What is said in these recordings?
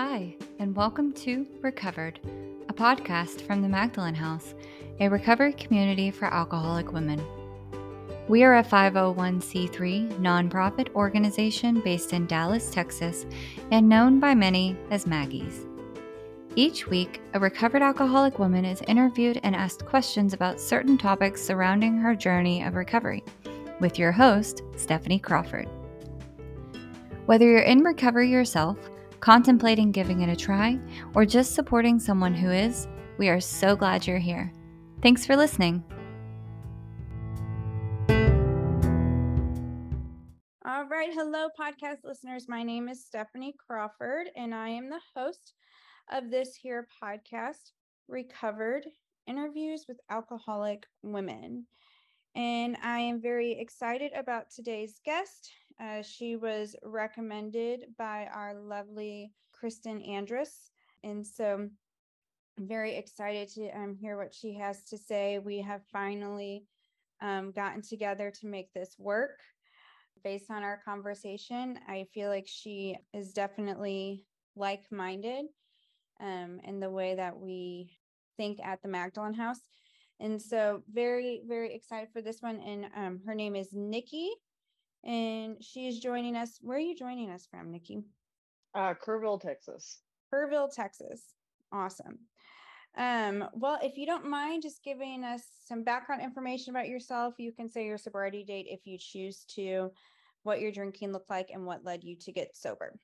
Hi, and welcome to Recovered, a podcast from the Magdalen House, a recovery community for alcoholic women. We are a 501c3 nonprofit organization based in Dallas, Texas, and known by many as Maggies. Each week, a recovered alcoholic woman is interviewed and asked questions about certain topics surrounding her journey of recovery, with your host, Stephanie Crawford. Whether you're in recovery yourself, contemplating giving it a try, or just supporting someone who is, we are so glad you're here. Thanks for listening. All right. Hello, podcast listeners. My name is Stephanie Crawford, and I am the host of this here podcast, Recovered Interviews with Alcoholic Women. And I am very excited about today's guest. Uh, she was recommended by our lovely Kristen Andrus. And so I'm very excited to um, hear what she has to say. We have finally um, gotten together to make this work. Based on our conversation, I feel like she is definitely like minded um, in the way that we think at the Magdalen House. And so, very, very excited for this one. And um, her name is Nikki and she's joining us. Where are you joining us from, Nikki? Uh, Kerrville, Texas. Kerrville, Texas. Awesome. Um, well, if you don't mind just giving us some background information about yourself, you can say your sobriety date if you choose to, what your drinking looked like, and what led you to get sober.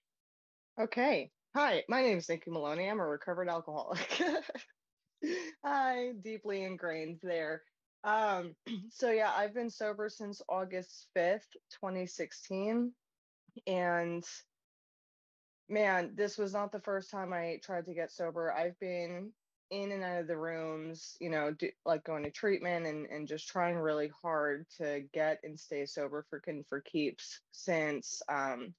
Okay. Hi, my name is Nikki Maloney. I'm a recovered alcoholic. Hi, deeply ingrained there. Um, so yeah, I've been sober since August 5th, 2016. And man, this was not the first time I tried to get sober. I've been in and out of the rooms, you know, do, like going to treatment and, and just trying really hard to get and stay sober for for keeps since um,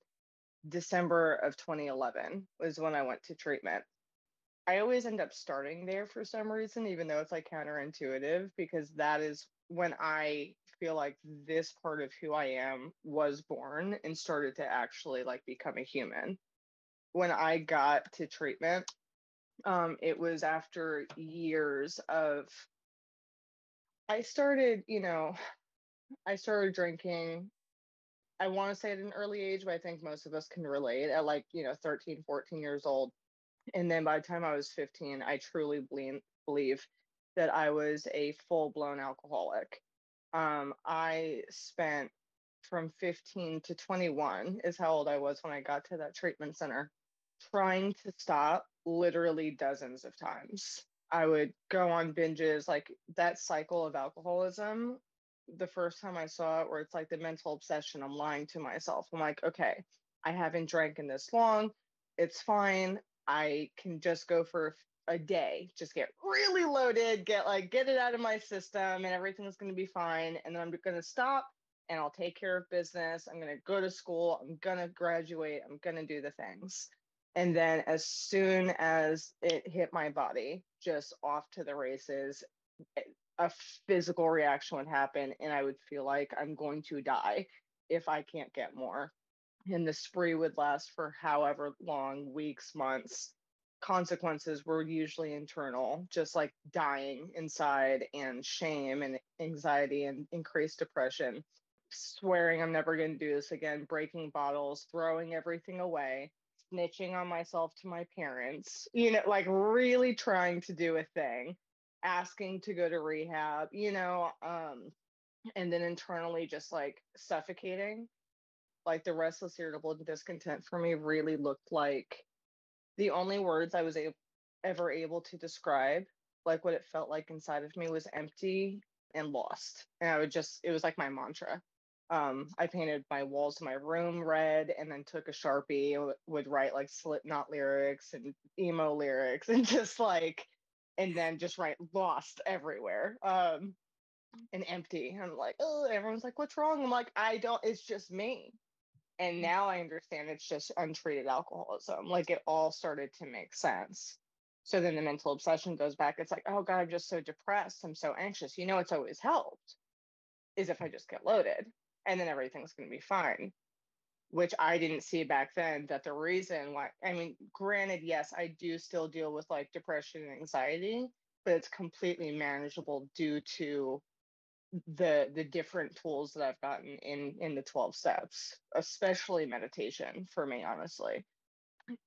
December of 2011 was when I went to treatment. I always end up starting there for some reason, even though it's like counterintuitive, because that is when I feel like this part of who I am was born and started to actually like become a human. When I got to treatment, um, it was after years of I started, you know, I started drinking. I want to say at an early age, but I think most of us can relate at like, you know, 13, 14 years old and then by the time I was 15, I truly believe that I was a full blown alcoholic. Um, I spent from 15 to 21 is how old I was when I got to that treatment center, trying to stop literally dozens of times. I would go on binges, like that cycle of alcoholism. The first time I saw it, where it's like the mental obsession, I'm lying to myself. I'm like, okay, I haven't drank in this long. It's fine. I can just go for a day, just get really loaded, get like get it out of my system, and everything's going to be fine. And then I'm going to stop and I'll take care of business. I'm going to go to school. I'm going to graduate. I'm going to do the things. And then as soon as it hit my body, just off to the races, eh, a physical reaction would happen, and I would feel like I'm going to die if I can't get more and the spree would last for however long weeks months. Consequences were usually internal just like dying inside and shame and anxiety and increased depression. Swearing i'm never going to do this again breaking bottles throwing everything away snitching on myself to my parents you know like really trying to do a thing asking to go to rehab you know um and then internally just like suffocating like the restless, irritable, and discontent for me really looked like the only words I was a- ever able to describe, like what it felt like inside of me, was empty and lost. And I would just, it was like my mantra. Um, I painted my walls in my room red and then took a sharpie, and would write like Slipknot lyrics and emo lyrics and just like, and then just write lost everywhere. Um, and empty. I'm like, oh, everyone's like, what's wrong? I'm like, I don't, it's just me and mm. now i understand it's just untreated alcoholism like it all started to make sense. So then the mental obsession goes back it's like oh god i'm just so depressed i'm so anxious. You know it's always helped is if i just get loaded and then everything's going to be fine which I didn't see back then that the reason why I mean, granted, yes, I do still deal with like depression and anxiety, but it's completely manageable due to the the different tools that I've gotten in in the 12 steps, especially meditation for me, honestly.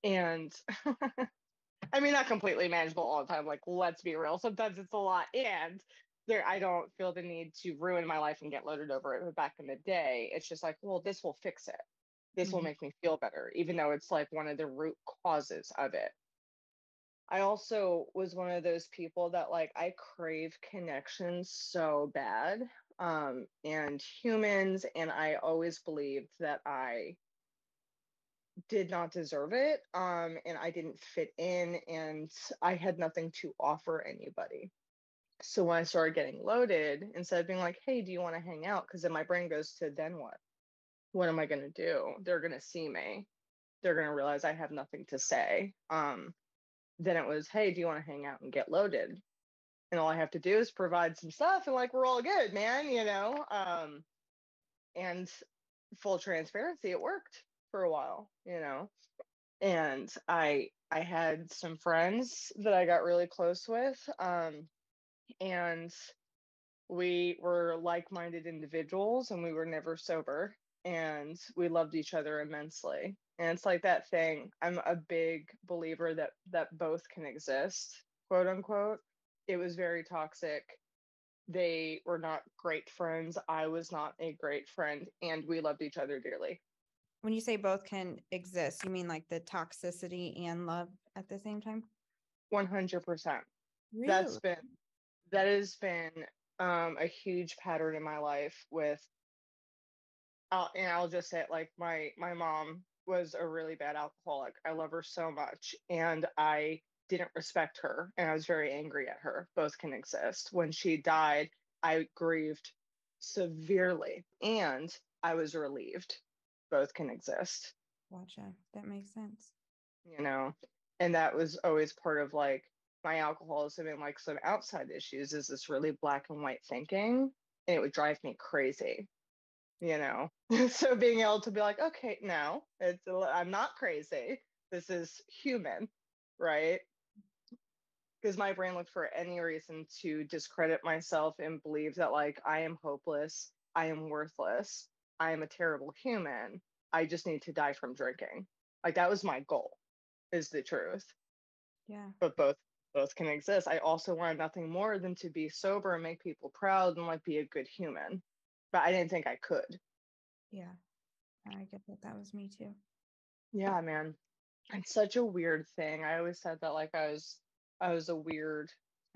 And I mean, not completely manageable all the time. Like, let's be real. Sometimes it's a lot. And there, I don't feel the need to ruin my life and get loaded over it. But back in the day, it's just like, well, this will fix it. This mm-hmm. will make me feel better, even though it's like one of the root causes of it. I also was one of those people that like I crave connections so bad um, and humans, and I always believed that I did not deserve it um, and I didn't fit in and I had nothing to offer anybody. So when I started getting loaded, instead of being like, hey, do you want to hang out? Because then my brain goes to then what? What am I going to do? They're going to see me. They're going to realize I have nothing to say. Um, then it was, hey, do you want to hang out and get loaded? And all I have to do is provide some stuff and like we're all good, man, you know? Um, and full transparency, it worked for a while, you know. And I I had some friends that I got really close with. Um, and we were like-minded individuals and we were never sober and we loved each other immensely. And it's like that thing. I'm a big believer that that both can exist, quote unquote. It was very toxic. They were not great friends. I was not a great friend, and we loved each other dearly when you say both can exist, you mean like the toxicity and love at the same time? 100%. Really? That's been, that has been um, a huge pattern in my life with, I'll, and I'll just say it like my, my mom was a really bad alcoholic. I love her so much. And I didn't respect her and I was very angry at her. Both can exist. When she died, I grieved severely and I was relieved both can exist. Gotcha. That makes sense. You know, and that was always part of like my alcoholism and like some outside issues is this really black and white thinking. And it would drive me crazy, you know? so being able to be like, okay, no, it's, I'm not crazy. This is human, right? Because my brain looked for any reason to discredit myself and believe that like I am hopeless, I am worthless, I am a terrible human. I just need to die from drinking. Like that was my goal, is the truth. Yeah. But both both can exist. I also wanted nothing more than to be sober and make people proud and like be a good human. But I didn't think I could. Yeah. I get that. That was me too. Yeah, man. It's such a weird thing. I always said that like I was I was a weird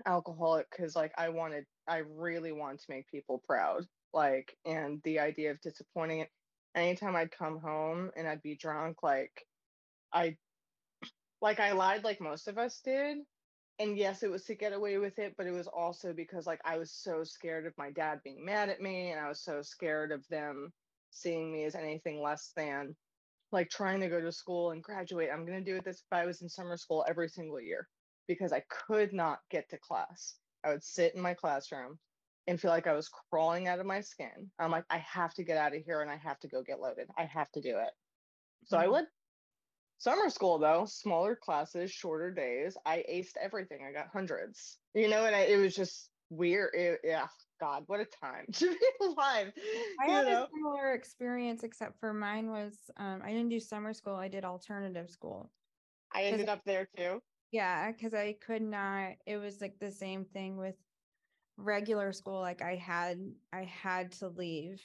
alcoholic because like I wanted I really wanted to make people proud like and the idea of disappointing it anytime i'd come home and i'd be drunk like i like i lied like most of us did and yes it was to get away with it but it was also because like i was so scared of my dad being mad at me and i was so scared of them seeing me as anything less than like trying to go to school and graduate i'm going to do it this if i was in summer school every single year because i could not get to class i would sit in my classroom and feel like I was crawling out of my skin. I'm like, I have to get out of here and I have to go get loaded. I have to do it. So mm-hmm. I would. Summer school though, smaller classes, shorter days. I aced everything. I got hundreds. You know, and I, it was just weird. It, yeah, God, what a time to be alive. I had know? a similar experience, except for mine was um, I didn't do summer school. I did alternative school. I ended up there too. Yeah, because I could not. It was like the same thing with regular school like i had i had to leave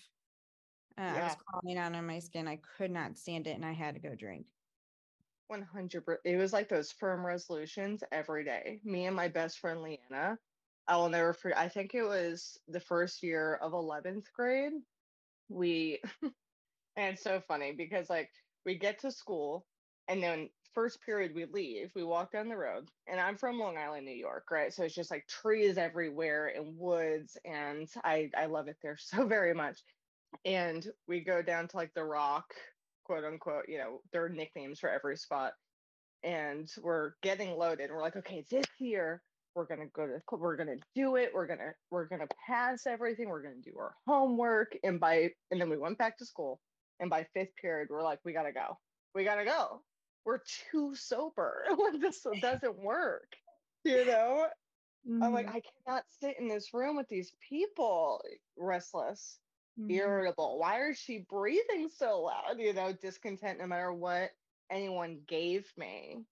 uh, yeah. i was crawling out on my skin i could not stand it and i had to go drink 100 it was like those firm resolutions every day me and my best friend leanna i will never forget i think it was the first year of 11th grade we and so funny because like we get to school and then first period we leave, we walk down the road, and I'm from Long Island, New York, right? So it's just like trees everywhere and woods, and I I love it there so very much. And we go down to like the Rock, quote unquote. You know, there are nicknames for every spot, and we're getting loaded. We're like, okay, this year we're gonna go to we're gonna do it. We're gonna we're gonna pass everything. We're gonna do our homework, and by and then we went back to school And by fifth period, we're like, we gotta go. We gotta go. We're too sober. this doesn't work. You know? Mm-hmm. I'm like, mm-hmm. I cannot sit in this room with these people restless, mm-hmm. irritable. Why is she breathing so loud? You know, discontent no matter what anyone gave me.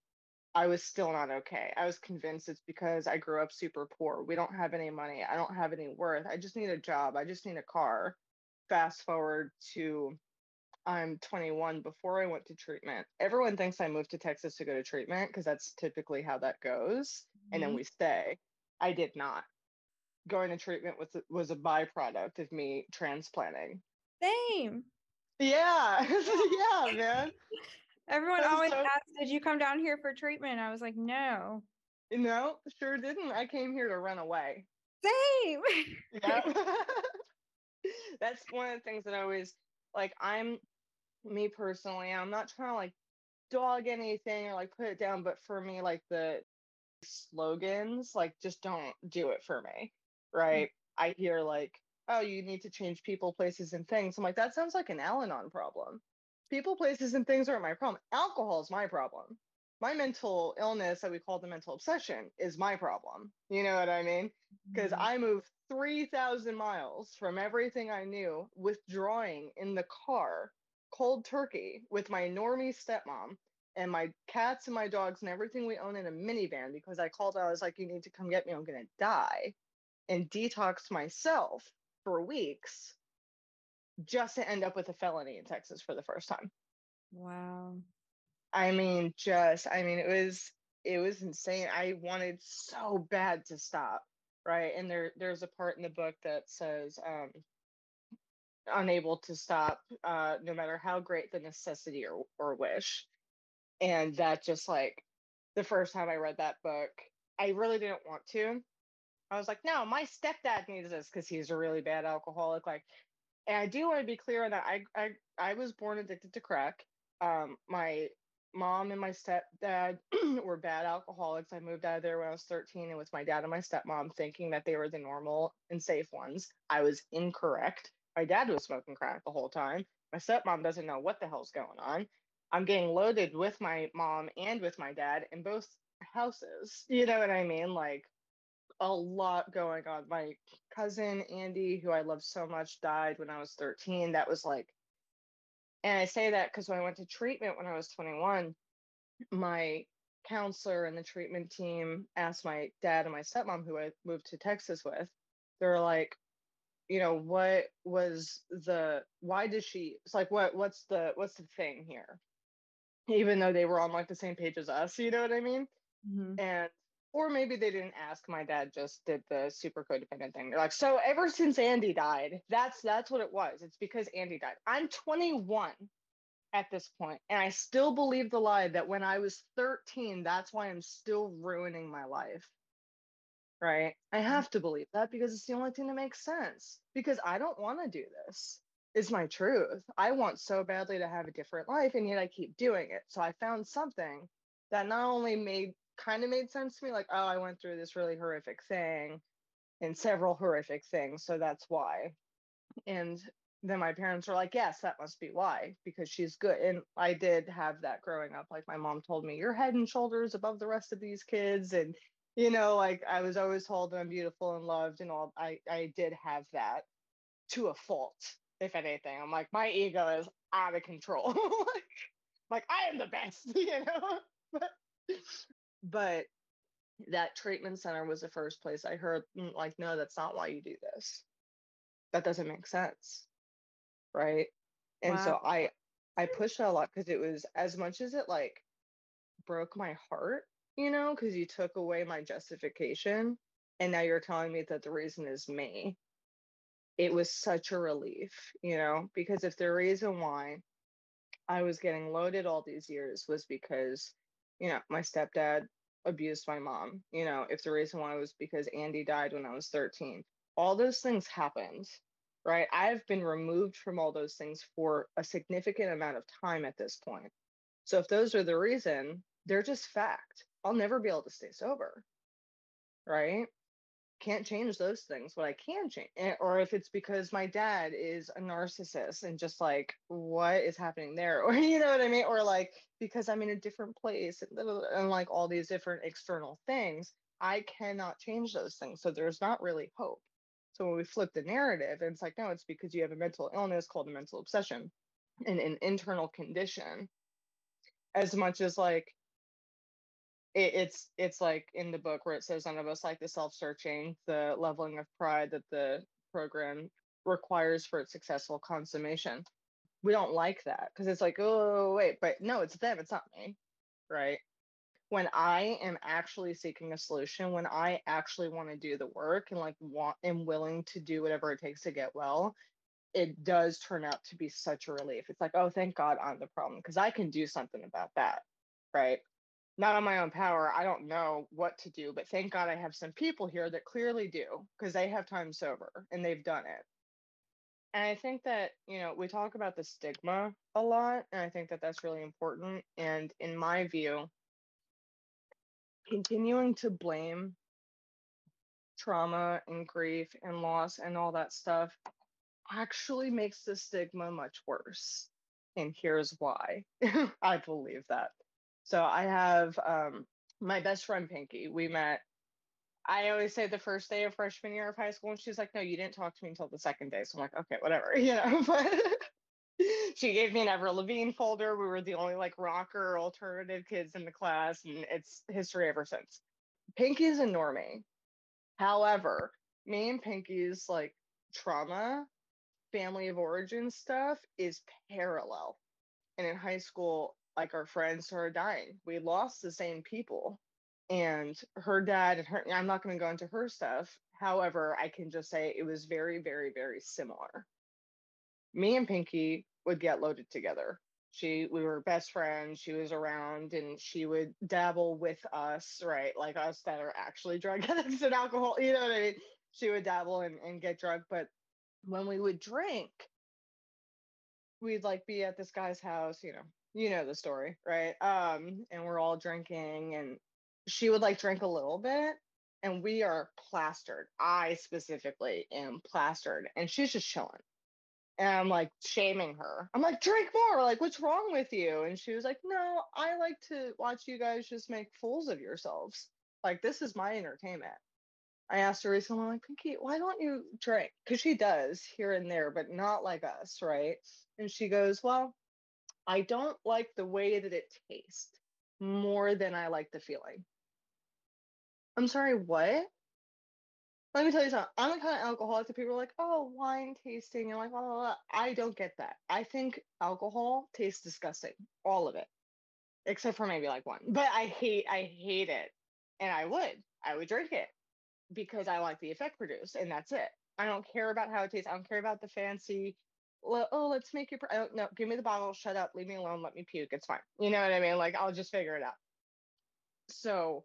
I was still not okay. I was convinced it's because I grew up super poor. We don't have any money. I don't have any worth. I just need a job. I just need a car. Fast forward to I'm 21 before I went to treatment. Everyone thinks I moved to Texas to go to treatment because that's typically how that goes. Mm-hmm. And then mm-hmm. we stay. I did not. Going to treatment was was a byproduct of me transplanting. Same. Yeah. yeah, man. Everyone always so... asks, "Did you come down here for treatment?" I was like, "No." No, sure didn't. I came here to run away. Same. yeah. That's one of the things that I always like. I'm me personally. I'm not trying to like dog anything or like put it down, but for me, like the slogans, like just don't do it for me. Mm. Right. Mm-hmm. I hear like, oh, you need to change people, places, and things. I'm like, that sounds like an Al Anon problem people, places, and things aren't my problem. Alcohol is my problem. My mental illness that we call the mental obsession is my problem. You know what I mean? Because mm-hmm. I moved 3,000 miles from everything I knew, withdrawing in the car, cold turkey, with my normie stepmom and my cats and my dogs and everything we own in a minivan because I called out, I was like, you need to come get me. I'm going to die. And detox myself for weeks just to end up with a felony in Texas for the first time. Wow. I mean, just I mean, it was it was insane. I wanted so bad to stop, right? And there there's a part in the book that says um unable to stop uh no matter how great the necessity or, or wish. And that just like the first time I read that book, I really didn't want to. I was like, no, my stepdad needs this because he's a really bad alcoholic. Like, and I do want to be clear on that. I I I was born addicted to crack. Um, my mom and my stepdad were bad alcoholics. I moved out of there when I was 13 and with my dad and my stepmom thinking that they were the normal and safe ones. I was incorrect. My dad was smoking crack the whole time. My stepmom doesn't know what the hell's going on. I'm getting loaded with my mom and with my dad in both houses. You know what I mean? Like a lot going on. My cousin Andy, who I love so much, died when I was 13. That was like, and I say that because when I went to treatment when I was 21, my counselor and the treatment team asked my dad and my stepmom, who I moved to Texas with, they're like, you know, what was the why did she it's like what what's the what's the thing here? Even though they were on like the same page as us, you know what I mean? Mm-hmm. And or maybe they didn't ask. My dad just did the super codependent thing. They're like so ever since andy died that's that's what it was. It's because andy died. I'm 21 at this point and i still believe the lie that when i was 13 that's why i'm still ruining my life. Right? I mm-hmm. have to believe that because it's the only thing that makes sense. Because i don't want to do this. Is my truth. I want so badly to have a different life and yet i keep doing it. So i found something that not only made kind of made sense to me like oh i went through this really horrific thing and several horrific things so that's why. And then my parents were like yes that must be why because she's good. And i did have that growing up like my mom told me you're head and shoulders above the rest of these kids and you know like i was always told i'm beautiful and loved and all i i did have that to a fault if anything. I'm like my ego is out of control. Like, like i am the best you know? But but that treatment center was the first place I heard, mm, like, no, that's not why you do this. That doesn't make sense. Right. And wow. so I, I pushed it a lot because it was as much as it like broke my heart, you know, because you took away my justification. And now you're telling me that the reason is me. It was such a relief, you know, because if the reason why I was getting loaded all these years was because you know, my stepdad abused my mom. You know, if the reason why was because Andy died when I was 13, all those things happened, right? I've been removed from all those things for a significant amount of time at this point. So if those are the reason, they're just fact. I'll never be able to stay sober, right? Can't change those things. What I can change, eh, or if it's because my dad is a narcissist and just like, what is happening there? Or, you know what I mean? Or like, because I'm in a different place and, and like all these different external things, I cannot change those things. So there's not really hope. So when we flip the narrative, and it's like, no, it's because you have a mental illness called a mental obsession and an internal condition. As much as like it, it's it's like in the book where it says none of us like the self-searching, the leveling of pride that the program requires for its successful consummation. We don't like that because it's like, oh wait, but no, it's them, it's not me, right? When I am actually seeking a solution, when I actually want to do the work and like want am willing to do whatever it takes to get well, it does turn out to be such a relief. It's like, oh, thank God I'm the problem because I can do something about that, right? Not on my own power. I don't know what to do, but thank God I have some people here that clearly do because they have time sober and they've done it. And I think that, you know, we talk about the stigma a lot, and I think that that's really important. And in my view, continuing to blame trauma and grief and loss and all that stuff actually makes the stigma much worse. And here's why I believe that. So I have um, my best friend Pinky. We met. I always say the first day of freshman year of high school, and she's like, "No, you didn't talk to me until the second day." So I'm like, "Okay, whatever," you know. But she gave me an Avril Lavigne folder. We were the only like rocker alternative kids in the class, and it's history ever since. Pinky's a normie. However, me and Pinky's like trauma, family of origin stuff is parallel. And in high school, like our friends who are dying. We lost the same people. And her dad and her, I'm not going to go into her stuff. However, I can just say it was very, very, very similar. Me and Pinky would get loaded together. She, we were best friends. She was around and she would dabble with us, right? Like us that are actually drug addicts and alcohol, you know what I mean? She would dabble and, and get drunk. But when we would drink, we'd like be at this guy's house, you know, you know the story, right? Um, and we're all drinking, and she would like drink a little bit, and we are plastered. I specifically am plastered, and she's just chilling. And I'm like shaming her. I'm like, drink more. Like, what's wrong with you? And she was like, no, I like to watch you guys just make fools of yourselves. Like, this is my entertainment. I asked her recently, I'm like, Pinky, why don't you drink? Because she does here and there, but not like us, right? And she goes, Well, I don't like the way that it tastes more than I like the feeling. I'm sorry, what? Let me tell you something. I'm the kind of alcoholic that people are like, oh, wine tasting, and like, blah, blah, blah. I don't get that. I think alcohol tastes disgusting, all of it, except for maybe like one. But I hate, I hate it, and I would, I would drink it because I like the effect produced, and that's it. I don't care about how it tastes. I don't care about the fancy oh, let's make you. Pr- oh, no, give me the bottle. Shut up. Leave me alone. Let me puke. It's fine. You know what I mean? Like I'll just figure it out. So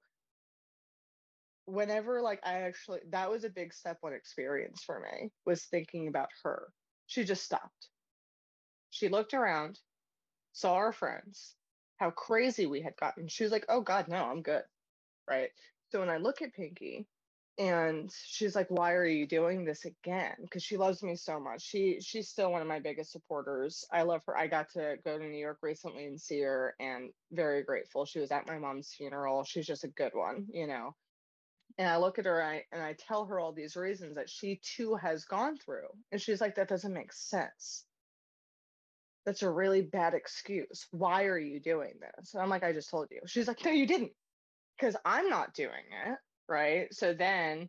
whenever like I actually that was a big step one experience for me was thinking about her. She just stopped. She looked around, saw our friends, how crazy we had gotten. She was like, "Oh God, no, I'm good." Right. So when I look at Pinky, and she's like why are you doing this again? Because she loves me so much. She she's still one of my biggest supporters. I love her. I got to go to new york recently and see her and very grateful. She was at my mom's funeral. She's just a good one you know? And i look at her and I, and I tell her all these reasons that she too has gone through and she's like that doesn't make sense. That's a really bad excuse. Why are you doing this? And i'm like i just told you. She's like no you didn't because i'm not doing it right? So then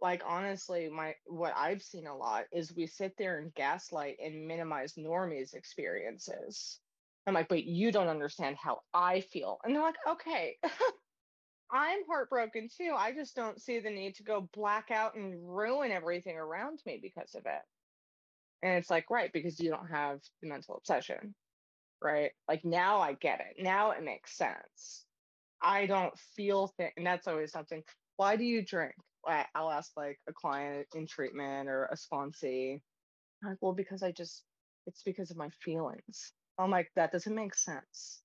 like honestly my what i've seen a lot is we sit there and gaslight and minimize normies experiences. I'm like but you don't understand how i feel. And they're like okay i'm heartbroken too. I just don't see the need to go black out and ruin everything around me because of it. And it's like right because you don't have the mental obsession right? Like now i get it. Now it makes sense I don't feel things, and that's always something. Why do you drink? I'll ask like a client in treatment or a sponsee. I'm like, well, because I just, it's because of my feelings. I'm like, that doesn't make sense.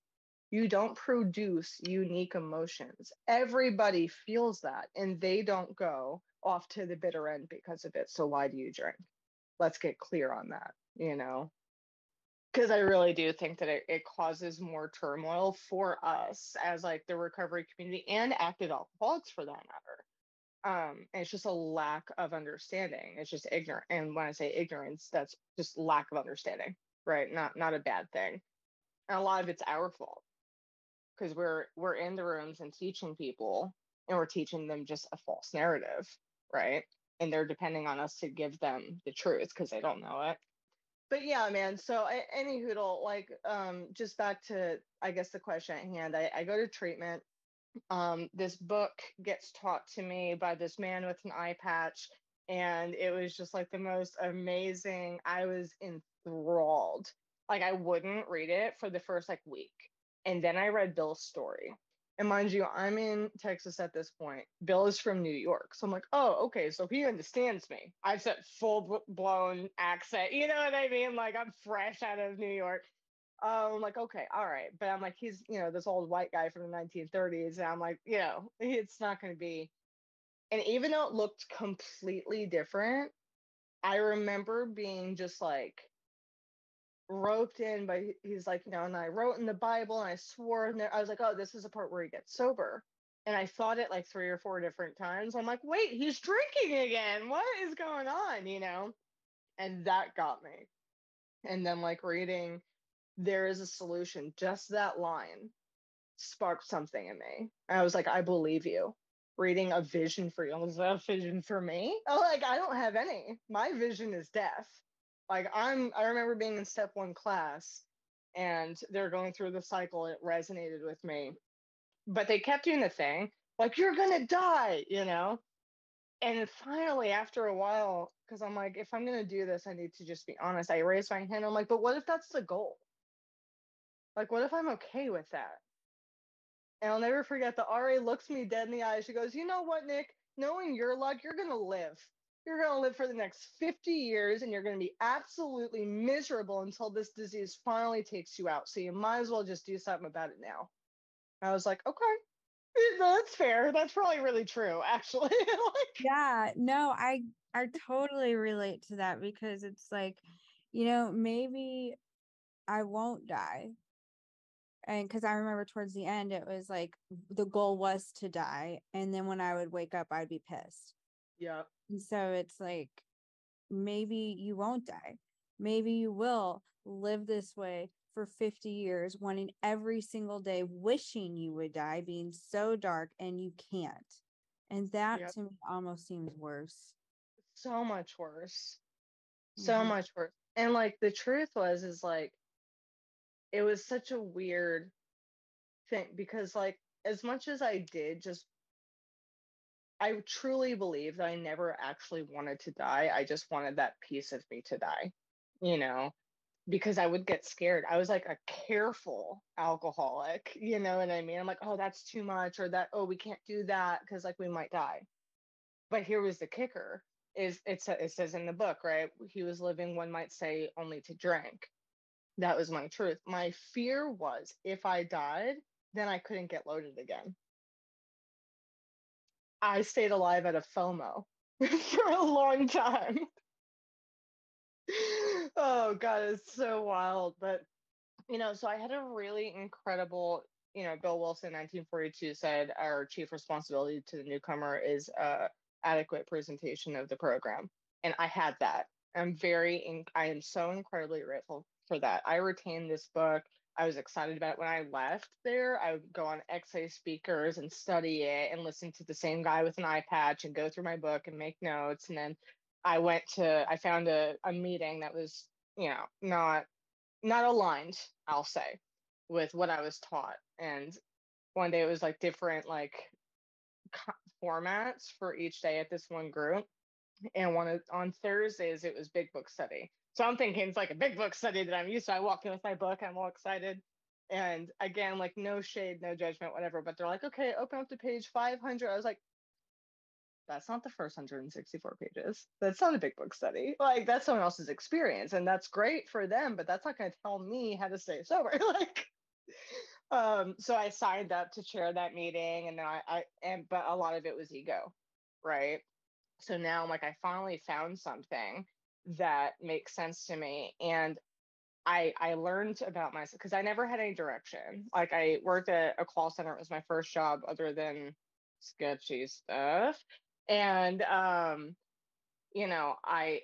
You don't produce unique emotions. Everybody feels that, and they don't go, off to the bitter end because of it. So why do you drink? Let's get clear on that, you know? Because I really do think that it, it causes more turmoil for us as like the recovery community and active alcoholics for that matter. Um, and it's just a lack of understanding. It's just ignorant. And when I say ignorance, that's just lack of understanding, right? Not not a bad thing. And a lot of it's our fault because we're we're in the rooms and teaching people and we're teaching them just a false narrative right and they're depending on us to give them the truth because they don't know it but yeah man so any hoodle like um just back to i guess the question at hand i, I go to treatment. Um this book gets taught to me by this man with an eye patch and it was just like the most amazing. I was enthralled. Like i wouldn't read it for the first like week and then I read Bill's story. And mind you, I'm in Texas at this point. Bill is from New York. So I'm like, oh, okay. So he understands me. I've said full blown accent. You know what I mean? Like I'm fresh out of New York. Um, I'm like, okay, all right. But I'm like, he's, you know, this old white guy from the 1930s. And I'm like, you know, it's not going to be. And even though it looked completely different, I remember being just like, roped in but he's like you know and i wrote in the bible and i swore and i was like oh this is the part where he gets sober. And i thought it like three or four different times. I'm like wait he's drinking again. What is going on? You know? And that got me. And then like reading there is a solution. Just that line sparked something in me. I was like i believe you. Reading a vision for you. Was that a vision for me? Oh like i don't have any. My vision is death like i'm i remember being in step one class and they're going through the cycle it resonated with me. But they kept doing the thing like you're gonna die you know? And finally after a while because i'm like if i'm gonna do this i need to just be honest. I raised my hand i'm like but what if that's the goal? Like what if i'm okay with that? And i'll never forget the ra looks me dead in the eye she goes you know what nick? Knowing your luck you're gonna live you're going to live for the next 50 years and you're going to be absolutely miserable until this disease finally takes you out. So you might as well just do something about it now. I was like, okay, eh, that's fair. That's probably really true, actually. like, yeah, no, I I totally relate to that because it's like, you know, maybe I won't die. And because I remember towards the end, it was like the goal was to die. And then when I would wake up, I'd be pissed. Yeah. And so it's like maybe you won't die. Maybe you will live this way for 50 years, wanting every single day, wishing you would die, being so dark and you can't. And that yep. to me almost seems worse. So much worse. So mm-hmm. much worse. And like the truth was, is like, it was such a weird thing because, like, as much as I did just I truly believe that I never actually wanted to die. I just wanted that piece of me to die, you know, because I would get scared. I was like a careful alcoholic, you know what I mean? I'm like, oh, that's too much, or that, oh, we can't do that because like we might die. But here was the kicker is it, it says in the book, right? He was living, one might say, only to drink. That was my truth. My fear was if I died, then I couldn't get loaded again. I stayed alive at a FOMO for a long time. oh god, it's so wild. But you know, so I had a really incredible, you know, Bill Wilson, 1942, said our chief responsibility to the newcomer is uh, adequate presentation of the program, and I had that. I'm very, I am so incredibly grateful for that. I retained this book. I was excited about it when I left there. I would go on XA speakers and study it and listen to the same guy with an eye patch and go through my book and make notes. And then I went to, I found a, a meeting that was, you know, not not aligned, I'll say, with what I was taught. And one day it was like different like formats for each day at this one group. And one on Thursdays it was big book study. So I'm thinking it's like a big book study that I'm used to. I walk in with my book, I'm all excited. And again, like no shade, no judgment, whatever. But they're like, okay, open up to page 500. I was like, that's not the first 164 pages. That's not a big book study. Like that's someone else's experience, and that's great for them. But that's not going to tell me how to stay sober. like, um, so I signed up to chair that meeting, and then I, I and but a lot of it was ego, right? So now I'm like, I finally found something that makes sense to me. And I I learned about myself because I never had any direction. Like I worked at a call center. It was my first job other than sketchy stuff. And um, you know, I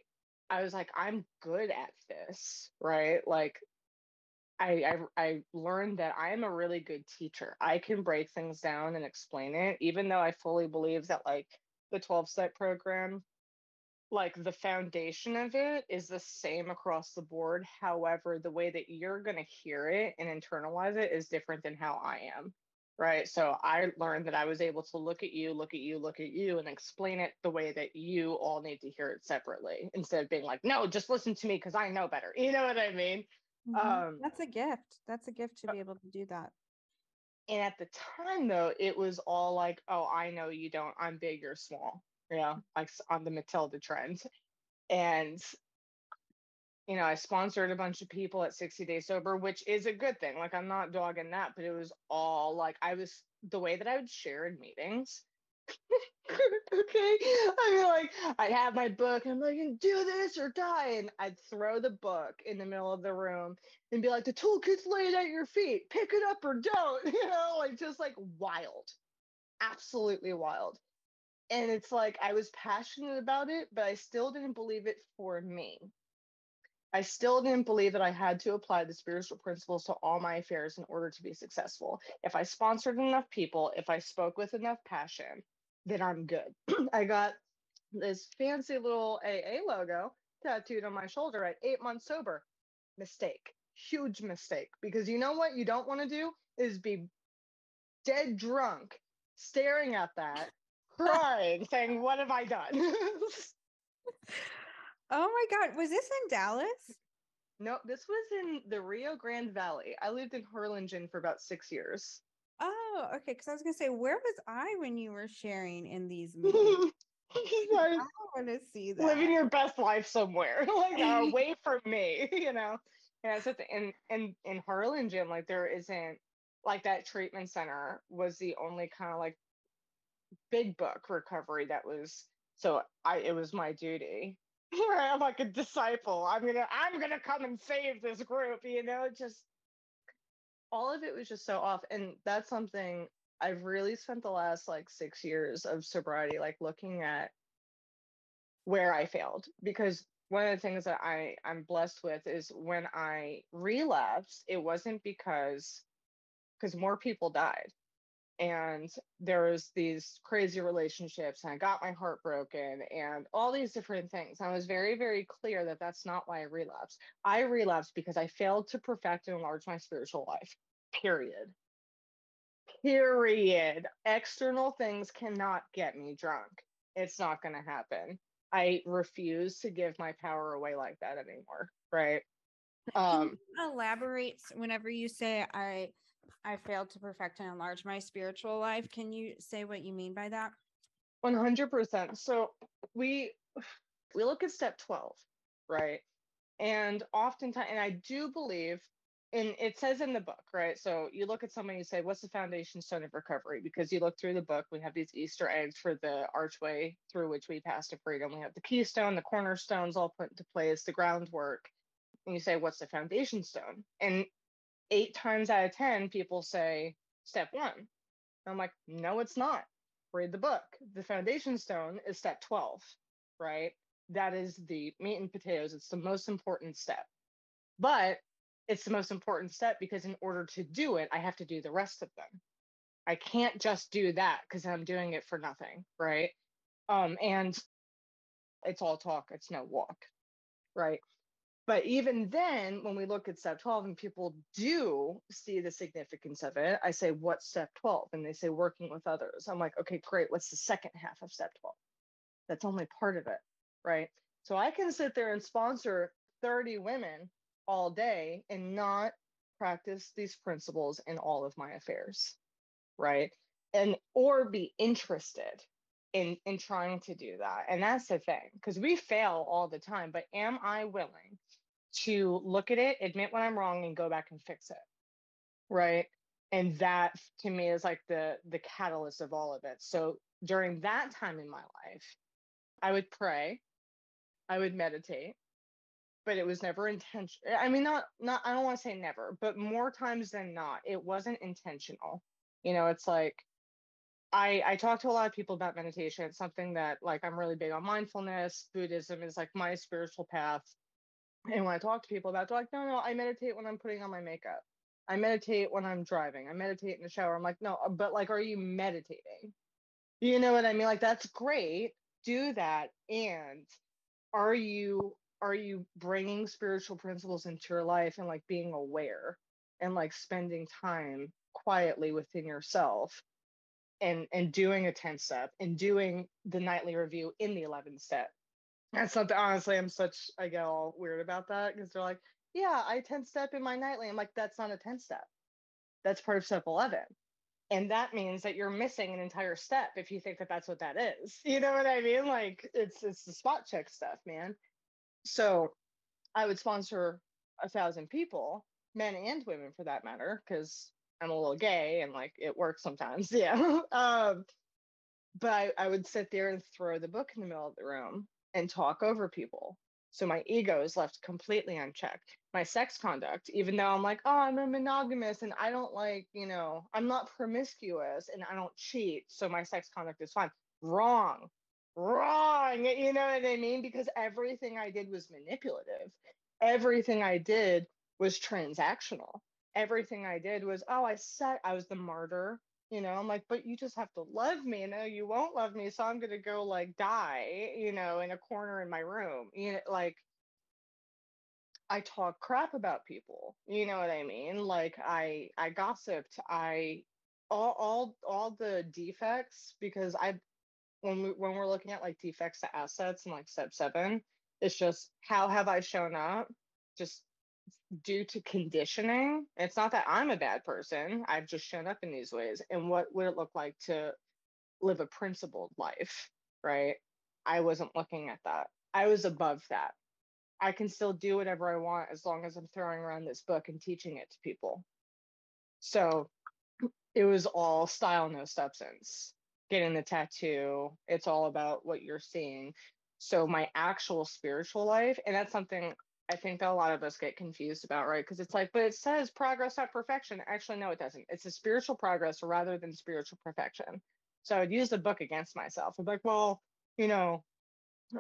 I was like, I'm good at this, right? Like I, I I learned that I'm a really good teacher. I can break things down and explain it, even though I fully believe that like the 12 step program, like the foundation of it is the same across the board. However, the way that you're gonna hear it and internalize it is different than how I am. Right. So I learned that I was able to look at you, look at you, look at you, and explain it the way that you all need to hear it separately instead of being like, no, just listen to me because I know better. You know what I mean? Mm-hmm. Um, That's a gift. That's a gift to uh be able to do that. And at the time, though, it was all like, oh, I know you don't. I'm big, you're small. Yeah, like on the Matilda trend. And, you know, I sponsored a bunch of people at 60 Days Sober, which is a good thing. Like, I'm not dogging that, but it was all like, I was the way that I would share in meetings okay. I mean, like, I'd have my book, and I'm like, do this or die. And I'd throw the book in the middle of the room and be like, the toolkit's laid at your feet. Pick it up or don't. You know, like just like wild, absolutely wild. And it's like I was passionate about it, but I still didn't believe it for me. I still didn't believe that I had to apply the spiritual principles to all my affairs in order to be successful. If I sponsored enough people, if I spoke with enough passion, then I'm good. I got this fancy little AA logo tattooed on my shoulder at eight months sober. Mistake. Huge mistake. Because you know what you don't want to do is be dead drunk, staring at that, crying, saying, What have I done? oh my God. Was this in Dallas? No, this was in the Rio Grande Valley. I lived in Harlingen for about six years. Oh, okay. Because I was gonna say, where was I when you were sharing in these meetings? I want to see that. Living your best life somewhere, like uh, away from me, you know. Yeah, so the, in in in Harlingen, like there isn't like that treatment center was the only kind of like big book recovery that was. So I it was my duty. I'm like a disciple. I'm gonna I'm gonna come and save this group, you know. Just all of it was just so off. And that's something I've really spent the last like six years of sobriety, like looking at where I failed. Because one of the things that I, I'm blessed with is when I relapsed, it wasn't because because more people died and there was these crazy relationships and i got my heart broken and all these different things. I was very very clear that that's not why i relapsed. I relapsed because i failed to perfect and enlarge my spiritual life period. Period. External things cannot get me drunk. It's not going to happen. I refuse to give my power away like that anymore right? Um elaborate whenever you say i I failed to perfect and enlarge my spiritual life. Can you say what you mean by that? 100%. So we we look at step 12, right? And oftentimes and I do believe and it says in the book, right? So you look at someone, you say, What's the foundation stone of recovery? Because you look through the book, we have these Easter eggs for the archway through which we pass to freedom. We have the keystone, the cornerstones all put into place, the groundwork. And you say, What's the foundation stone? And eight times out of 10, people say step one. I'm like, no, it's not. Read the book. The foundation stone is step 12, right? That is the meat and potatoes. It's the most important step. But it's the most important step because in order to do it, I have to do the rest of them. I can't just do that because I'm doing it for nothing, right? Um, and it's all talk, it's no walk, right? But even then, when we look at step 12 and people do see the significance of it, I say, What's step 12? And they say, Working with others. I'm like, Okay, great. What's the second half of step 12? That's only part of it. Right. So I can sit there and sponsor 30 women all day and not practice these principles in all of my affairs. Right. And or be interested in in trying to do that and that's the thing because we fail all the time but am i willing to look at it admit when i'm wrong and go back and fix it right and that to me is like the the catalyst of all of it so during that time in my life I would pray, I would meditate, but it was never intentional. I mean, not not I don't want to say never, but more times than not, it wasn't intentional. You know, it's like I I talk to a lot of people about meditation. It's something that like I'm really big on mindfulness. Buddhism is like my spiritual path. And when I talk to people about, it, they're like, no, no, I meditate when I'm putting on my makeup. I meditate when I'm driving. I meditate in the shower. I'm like, no, uh, but like, are you meditating? You know what I mean? Like, that's great. Do that. And are you are you bringing spiritual principles into your life and like being aware and like spending time quietly within yourself and and doing a 10 step and doing the nightly review in the 11th step. That's something honestly i'm such i get all weird about that because they're like yeah i 10 step in my nightly. I'm like that's not a 10 step. That's part of step 11 and that means that you're missing an entire step if you think that that's what that is. You know what i mean? Like it's it's the spot check stuff man. So I would sponsor a thousand people, men and women for that matter, because I'm a little gay and like it works sometimes. Yeah. um, but I, I would sit there and throw the book in the middle of the room and talk over people. So my ego is left completely unchecked. My sex conduct, even though I'm like, oh, I'm a monogamous and I don't like, you know, I'm not promiscuous and I don't cheat. So my sex conduct is fine. Wrong wrong. You know what I mean? Because everything I did was manipulative. Everything I did was transactional. Everything I did was, oh, I said I was the martyr. You know, I'm like, but you just have to love me. No, you won't love me. So I'm going to go like die, you know, in a corner in my room. You know, like, I talk crap about people. You know what I mean? Like I I gossiped. I all all all the defects because I when we when we're looking at like defects to assets and like step seven, it's just how have I shown up? Just due to conditioning. It's not that I'm a bad person. I've just shown up in these ways. And what would it look like to live a principled life? Right. I wasn't looking at that. I was above that. I can still do whatever I want as long as I'm throwing around this book and teaching it to people. So it was all style, no substance getting the tattoo, it's all about what you're seeing. So my actual spiritual life, and that's something I think that a lot of us get confused about, right? Because it's like, but it says progress, not perfection. Actually, no, it doesn't. It's a spiritual progress rather than spiritual perfection. So I would use the book against myself. I'm like, well, you know,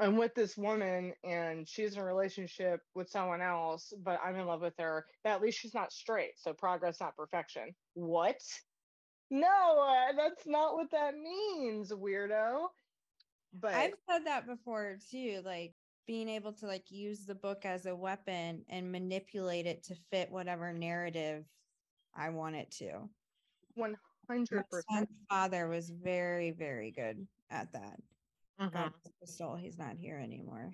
I'm with this woman and she's in a relationship with someone else, but I'm in love with her. At least she's not straight. So progress, not perfection. What? no, uh, that's not what that means, weirdo. But I've said that before too, like being able to like use the book as a weapon and manipulate it to fit whatever narrative I want it to. 100%. My father was very, very good at that. Mm-hmm. God, he's not here anymore.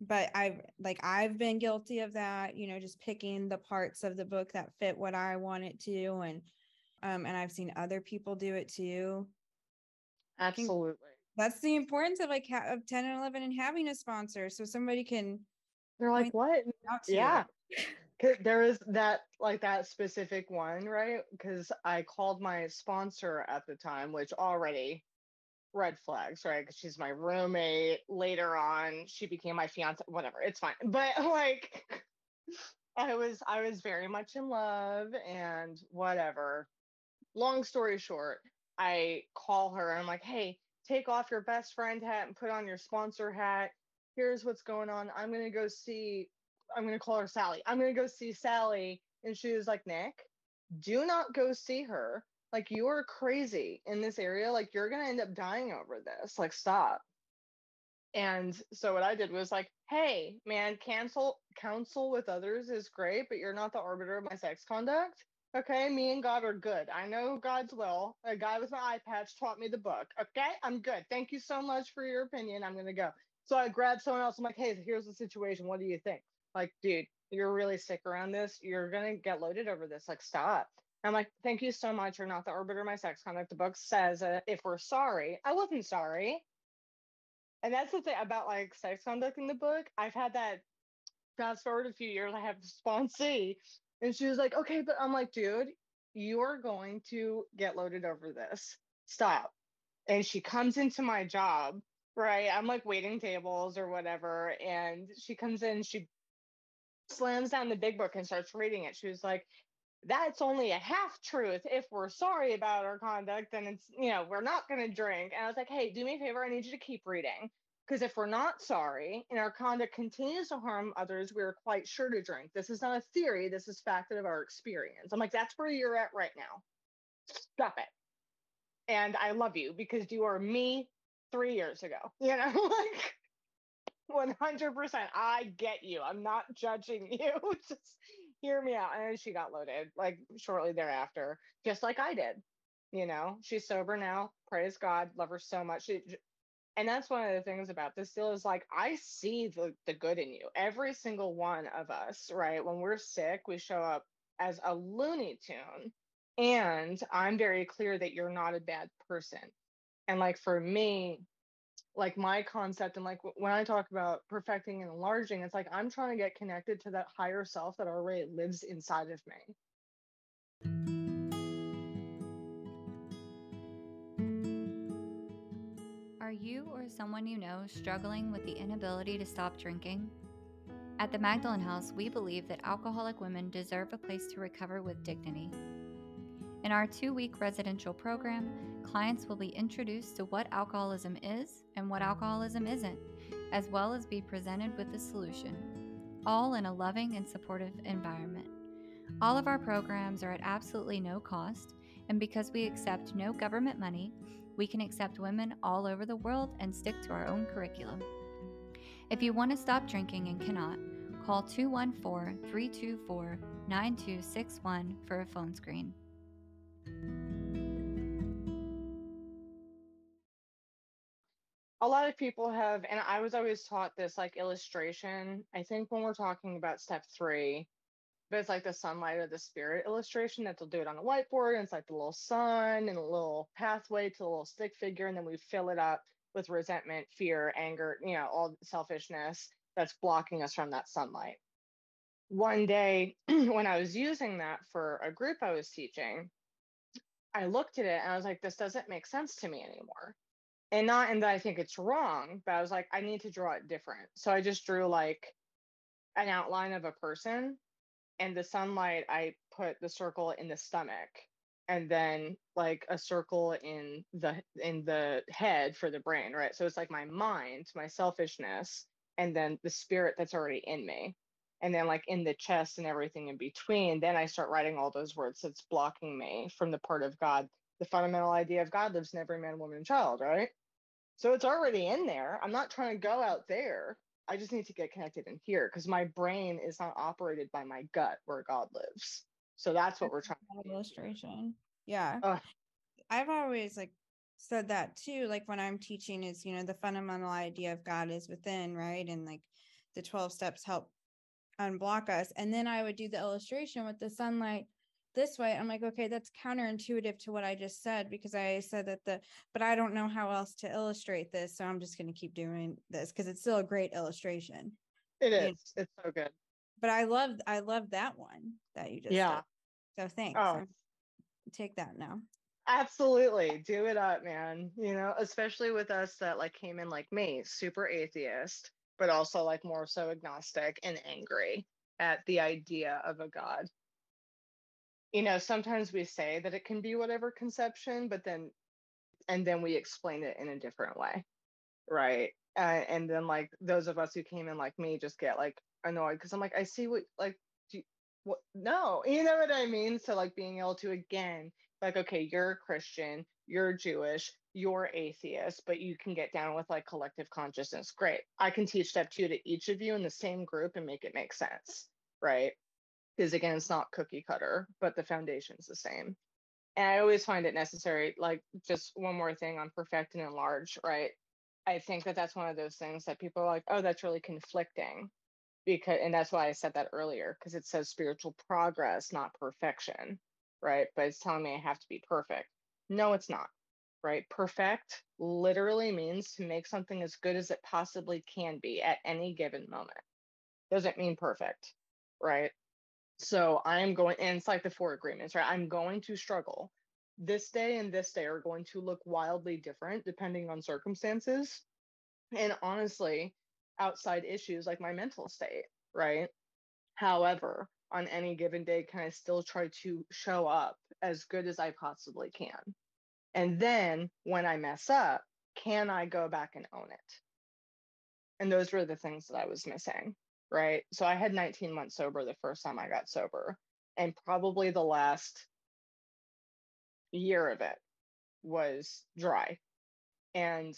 But I've like I've been guilty of that, you know, just picking the parts of the book that fit what I want it to and um, and I've seen other people do it too. Absolutely. That's the importance of like ha- of 10 and 11 and having a sponsor. So somebody can. They're like, what? Yeah. there is that like that specific one, right? Because I called my sponsor at the time, which already red flags, right? Because she's my roommate. Later on, she became my fiance. Whatever, it's fine. But like, I was I was very much in love and whatever long story short, I call her and I'm like, hey, take off your best friend hat and put on your sponsor hat. Here's what's going on. I'm going to go see, I'm going to call her Sally. I'm going to go see Sally. And she was like, Nick, do not go see her. Like, you are crazy in this area. Like, you're going to end up dying over this. Like, stop. And so what I did was like, hey, man, cancel counsel with others is great, but you're not the arbiter of my sex conduct. Okay, me and God are good. I know God's will. A guy with an eye patch taught me the book. Okay, I'm good. Thank you so much for your opinion. I'm gonna go. So I grabbed someone else. I'm like, hey, here's the situation. What do you think? Like, dude, you're really sick around this. You're gonna get loaded over this. Like, stop. I'm like, thank you so much. You're not the arbiter of my sex conduct. The book says uh, if we're sorry, I wasn't sorry. And that's the thing about like sex conduct in the book. I've had that fast forward a few years. I have the sponsee and she was like, okay, but I'm like, dude, you're going to get loaded over this. Stop. And she comes into my job right? I'm like waiting tables or whatever. And she comes in, she slams down the big book and starts reading it. She was like, that's only a half truth. If we're sorry about our conduct, then it's, you know, we're not going to drink. And I was like, hey, do me a favor. I need you to keep reading. Because if we're not sorry and our conduct continues to harm others, we're quite sure to drink. This is not a theory. This is fact of our experience. I'm like, that's where you're at right now. Stop it. And I love you because you are me three years ago. You know, like 100%. I get you. I'm not judging you. Just hear me out. And she got loaded like shortly thereafter, just like I did. You know, she's sober now. Praise God. Love her so much. She, and that's one of the things about this deal is like I see the the good in you. Every single one of us, right? When we're sick, we show up as a Looney Tune. And I'm very clear that you're not a bad person. And like for me, like my concept and like when I talk about perfecting and enlarging, it's like I'm trying to get connected to that higher self that already lives inside of me. Are you or someone you know struggling with the inability to stop drinking? At the Magdalen House, we believe that alcoholic women deserve a place to recover with dignity. In our two week residential program, clients will be introduced to what alcoholism is and what alcoholism isn't, as well as be presented with a solution, all in a loving and supportive environment. All of our programs are at absolutely no cost, and because we accept no government money, we can accept women all over the world and stick to our own curriculum. If you want to stop drinking and cannot, call 214 324 9261 for a phone screen. A lot of people have, and I was always taught this like illustration. I think when we're talking about step three, but it's like the sunlight of the spirit illustration that they'll do it on a whiteboard. And it's like the little sun and a little pathway to a little stick figure. And then we fill it up with resentment, fear, anger, you know, all selfishness that's blocking us from that sunlight. One day when I was using that for a group I was teaching, I looked at it and I was like, this doesn't make sense to me anymore. And not in that I think it's wrong, but I was like, I need to draw it different. So I just drew like an outline of a person and the sunlight, I put the circle in the stomach and then like a circle in the in the head for the brain, right? So it's like my mind, my selfishness, and then the spirit that's already in me. And then like in the chest and everything in between then i start writing all those words that's blocking me from the part of god. The fundamental idea of god lives in every man woman and child right? So it's already in there. I'm not trying to go out there i just need to get connected in here because my brain is not operated by my gut where god lives. So that's what we're trying to illustration. Yeah. Uh, i've always like said that too like when i'm teaching is you know the fundamental idea of god is within right? And like the 12 steps help unblock us. And then I would do the illustration with the sunlight this way. I'm like, okay, that's counterintuitive to what I just said because I said that the, but I don't know how else to illustrate this. So I'm just going to keep doing this because it's still a great illustration. It is. You know? It's so good. But I love, I love that one that you just, yeah. Did. So thanks. Oh. Take that now. Absolutely. Do it up, man. You know, especially with us that like came in like me, super atheist but also like more so agnostic and angry at the idea of a god. You know, sometimes we say that it can be whatever conception, but then, and then we explain it in a different way. Right. Uh, and then, like, those of us who came in like me just get like annoyed because I'm like, I see what, like, do you, what, no, you know what I mean? So, like, being able to again, like, okay, you're a Christian, you're Jewish, you're atheist, but you can get down with like collective consciousness. Great. I can teach step two to each of you in the same group and make it make sense. Right. Because again, it's not cookie cutter, but the foundation's the same. And I always find it necessary, like just one more thing on perfect and enlarge, right? I think that that's one of those things that people are like, oh, that's really conflicting. Because, and that's why I said that earlier, because it says spiritual progress, not perfection, right? But it's telling me I have to be perfect. No, it's not right? Perfect literally means to make something as good as it possibly can be at any given moment. Doesn't mean perfect, right? So I'm going, and it's like the four agreements, right? I'm going to struggle. This day and this day are going to look wildly different depending on circumstances. and honestly, outside issues like my mental state, right? However, on any given day, can I still try to show up as good as I possibly can? And then when I mess up, can I go back and own it? And those were the things that I was missing, right? So I had 19 months sober the first time I got sober, and probably the last year of it was dry. And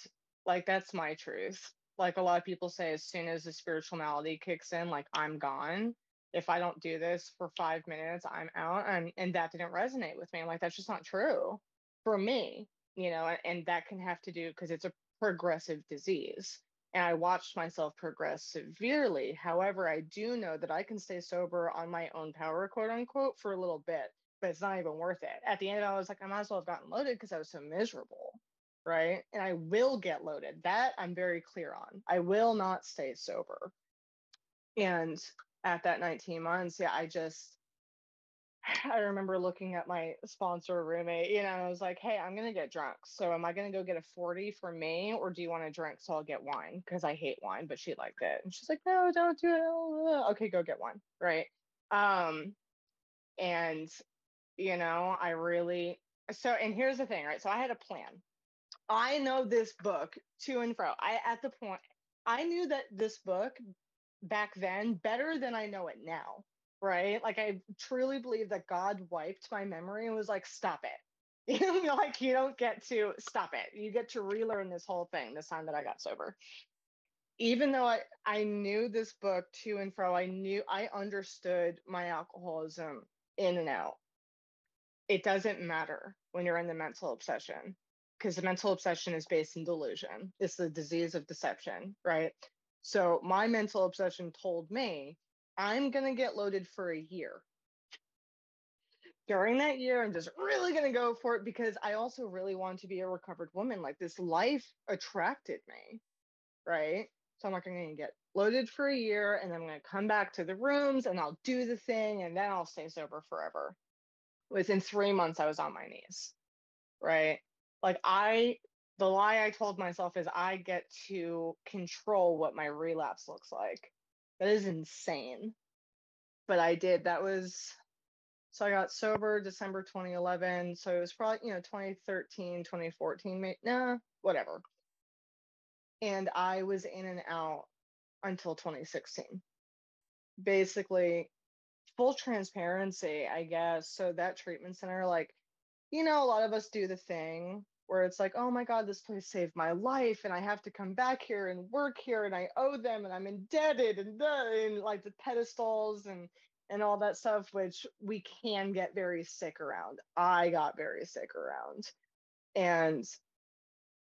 like, that's my truth. Like a lot of people say, as soon as the spiritual malady kicks in, like, I'm gone. If I don't do this for five minutes, I'm out. And, and that didn't resonate with me. I'm like, that's just not true for me, you know, and, and that can have to do because it's a progressive disease and I watched myself progress severely. However, I do know that I can stay sober on my own power, quote unquote, for a little bit, but it's not even worth it. At the end, I was like, I might as well have gotten loaded because I was so miserable. Right. And I will get loaded. That I'm very clear on. I will not stay sober. And at that 19 months, yeah, I just, I remember looking at my sponsor roommate, you know, I was like, hey, I'm going to get drunk. So am I going to go get a 40 for me or do you want to drink? So I'll get wine because I hate wine, but she liked it. And she's like, no, don't do it. Okay, go get one. Right. Um, and, you know, I really, so, and here's the thing, right? So I had a plan. I know this book to and fro. I, at the point, I knew that this book back then better than I know it now right? Like I truly believe that God wiped my memory and was like, stop it. You know, like you don't get to stop it. You get to relearn this whole thing this time that I got sober. Even though I, I knew this book to and fro, I knew I understood my alcoholism in and out. It doesn't matter when you're in the mental obsession because the mental obsession is based in delusion. It's the disease of deception, right? So my mental obsession told me I'm going to get loaded for a year. During that year, I'm just really going to go for it because I also really want to be a recovered woman. Like this life attracted me, right? So I'm like, I'm going to get loaded for a year and I'm going to come back to the rooms and I'll do the thing and then I'll stay sober forever. Within three months, I was on my knees, right? Like I, the lie I told myself is I get to control what my relapse looks like that is insane. But I did. That was so I got sober December 2011. So it was probably, you know, 2013, 2014, maybe, nah, whatever. And I was in and out until 2016. Basically, full transparency, I guess. So that treatment center, like, you know, a lot of us do the thing where it's like, oh my God, this place saved my life and I have to come back here and work here and I owe them and I'm indebted and, the, and like the pedestals and and all that stuff, which we can get very sick around. I got very sick around. And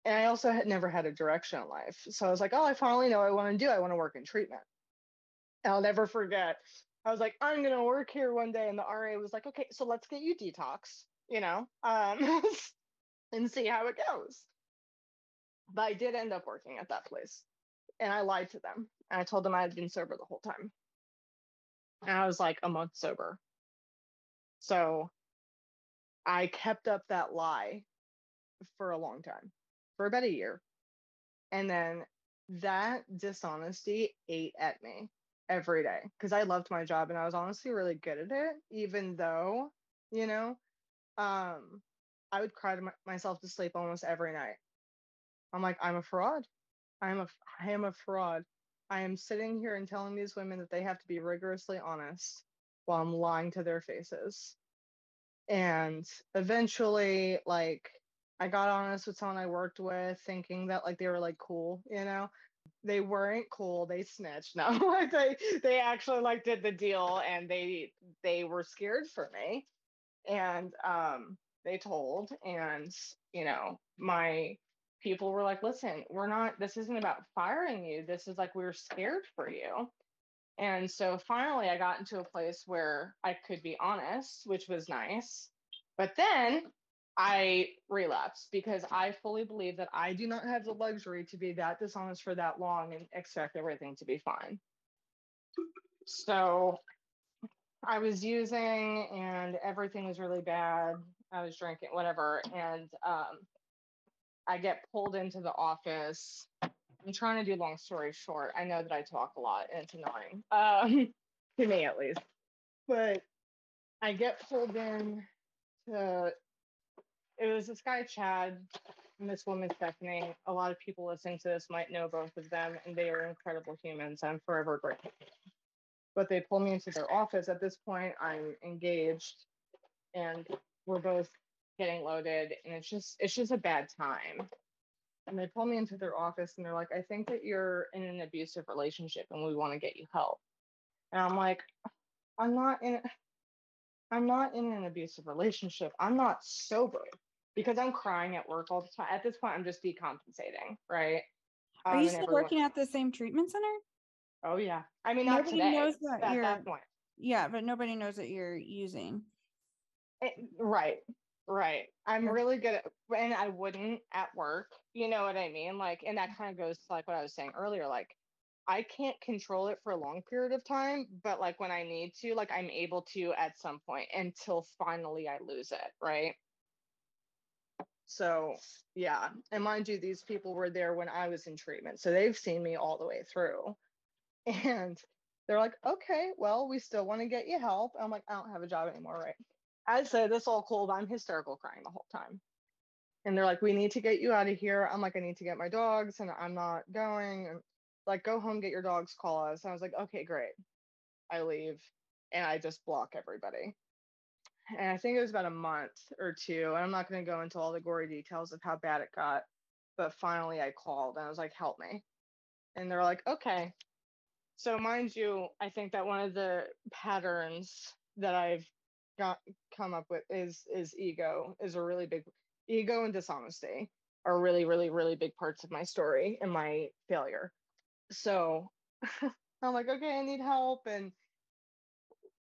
and I also had never had a direction in life. So I was like, oh, I finally know I want to do. I want to work in treatment. And I'll never forget. I was like, I'm gonna work here one day. And the RA was like, okay, so let's get you detox, you know. Um and see how it goes. But I did end up working at that place. And I lied to them. And I told them I had been sober the whole time. And I was like a month sober. So I kept up that lie for a long time, for about a year. And then that dishonesty ate at me every day because I loved my job and I was honestly really good at it, even though, you know, um, I would cry to my, myself to sleep almost every night. I'm like, I'm a fraud. I'm a, I am a fraud. I am sitting here and telling these women that they have to be rigorously honest while I'm lying to their faces. And eventually, like, I got honest with someone I worked with, thinking that like they were like cool, you know. They weren't cool. They snitched. No, like they they actually like did the deal, and they they were scared for me. And um, they told and you know my people were like listen we're not this isn't about firing you. This is like we are scared for you. And so finally i got into a place where i could be honest which was nice. But then i relapsed because i fully believe that i do not have the luxury to be that dishonest for that long and expect everything to be fine. So I was using and everything was really bad. I was drinking, whatever. And um, I get pulled into the office I'm trying to do long story short. I know that I talk a lot and it's annoying, um, to me at least. But I get pulled in to, it was this guy, Chad, and this woman, Stephanie. A lot of people listening to this might know both of them, and they are incredible humans. I'm forever grateful. But they pull me into their office. At this point, I'm engaged and we're both getting loaded and it's just it's just a bad time. And they pull me into their office and they're like i think that you're in an abusive relationship and we want to get you help. And i'm like i'm not in i'm not in an abusive relationship. I'm not sober because i'm crying at work all the time at this point i'm just decompensating right? Are Um, you still everyone- working at the same treatment center? Oh yeah. I mean not Nobody today knows that at you're- that point. Yeah but nobody knows that you're using Eh, right right. I'm really good at and i wouldn't at work you know what i mean? Like and that kind of goes to like what i was saying earlier like i can't control it for a long period of time but like when i need to like i'm able to at some point until finally i lose it right? So yeah and mind you these people were there when i was in treatment so they've seen me all the way through. And they're like okay well we still want to get you help. I'm like i don't have a job anymore right I said, that's all cold. I'm hysterical crying the whole time. And they're like, we need to get you out of here. I'm like, I need to get my dogs and I'm not going. And like, go home, get your dogs, call us. And I was like, okay, great. I leave and I just block everybody. And I think it was about a month or two. And I'm not going to go into all the gory details of how bad it got. But finally, I called and I was like, help me. And they're like, okay. So, mind you, I think that one of the patterns that I've got come up with is is ego is a really big ego and dishonesty are really really really big parts of my story and my failure. So i'm like okay i need help. And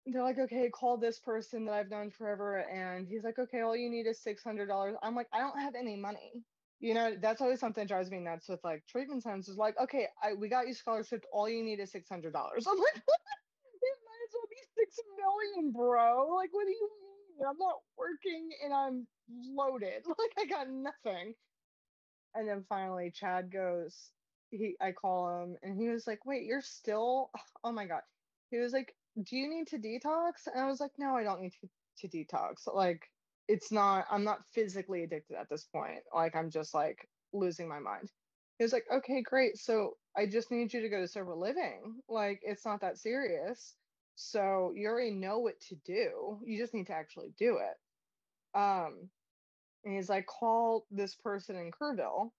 they're like okay call this person that i've known forever. And he's like okay all you need is $600 i'm like i don't have any money. You know that's always something that drives me nuts with like treatment centers. Is like okay I, we got you scholarship all you need is $600 i'm like it might as well be six million, bro. Like, what do you mean? I'm not working and I'm loaded. Like, I got nothing. And then finally, Chad goes. He, I call him, and he was like, "Wait, you're still? Oh my god." He was like, "Do you need to detox?" And I was like, "No, I don't need to, to detox. Like, it's not. I'm not physically addicted at this point. Like, I'm just like losing my mind." He was like, okay, great. So I just need you to go to sober living. Like, it's not that serious. So you already know what to do. You just need to actually do it. Um, and he's like, call this person in Kerrville.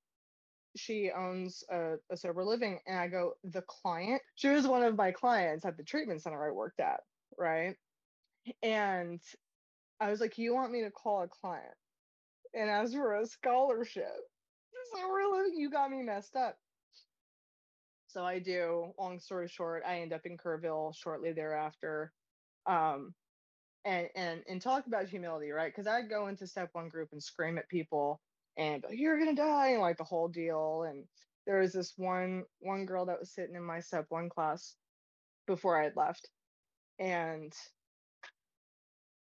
She owns a, a sober living. And I go, the client? She was one of my clients at the treatment center I worked at. Right. And I was like, you want me to call a client and ask for a scholarship? So really, you got me messed up. So I do. Long story short, I end up in Kerrville shortly thereafter, um, and and and talk about humility, right? Because I'd go into step one group and scream at people and like, you're gonna die, and like the whole deal. And there was this one one girl that was sitting in my step one class before I had left, and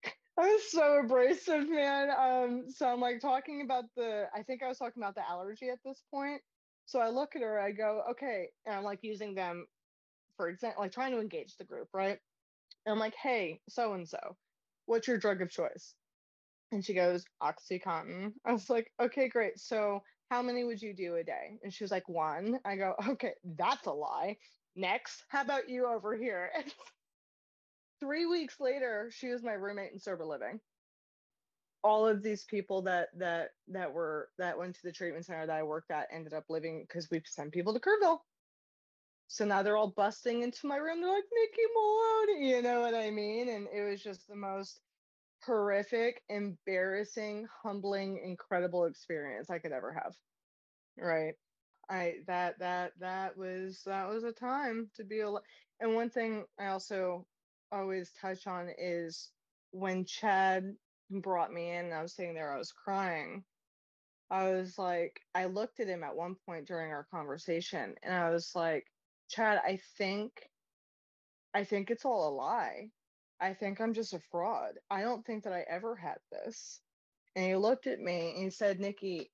I was so abrasive, man. Um, so I'm like talking about the, I think I was talking about the allergy at this point. So I look at her, I go, okay, and I'm like using them for example, like trying to engage the group, right? And I'm like, hey, so and so, what's your drug of choice? And she goes, Oxycontin. I was like, okay, great. So how many would you do a day? And she was like, one. I go, okay, that's a lie. Next, how about you over here? And three weeks later, she was my roommate in sober living. All of these people that that that were that went to the treatment center that I worked at ended up living because we sent people to Kerrville. So now they're all busting into my room. They're like, Nikki Maloney, you know what I mean? And it was just the most horrific, embarrassing, humbling, incredible experience I could ever have. Right. I that that that was that was a time to be alive. And one thing I also always touch on is when Chad brought me in, and I was sitting there, I was crying. I was like, I looked at him at one point during our conversation, and I was like, Chad, I think, I think it's all a lie. I think I'm just a fraud. I don't think that I ever had this. And he looked at me and he said, Nikki,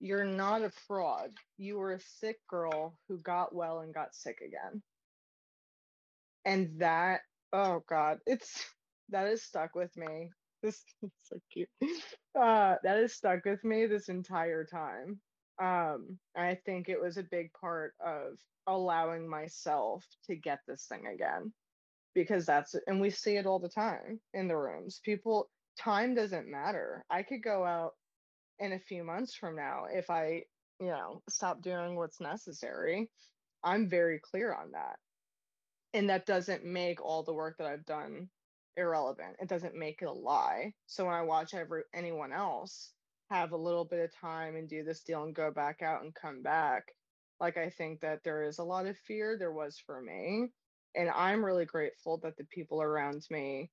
you're not a fraud. You were a sick girl who got well and got sick again. And that, oh God, it's that is stuck with me. This is so cute. Uh, that is stuck with me this entire time. Um, I think it was a big part of allowing myself to get this thing again because that's and we see it all the time in the rooms. People time doesn't matter. I could go out in a few months from now if I, you know, stop doing what's necessary. I'm very clear on that. And that doesn't make all the work that I've done irrelevant. It doesn't make it a lie. So when I watch every anyone else have a little bit of time and do this deal and go back out and come back, like I think that there is a lot of fear there was for me. And I'm really grateful that the people around me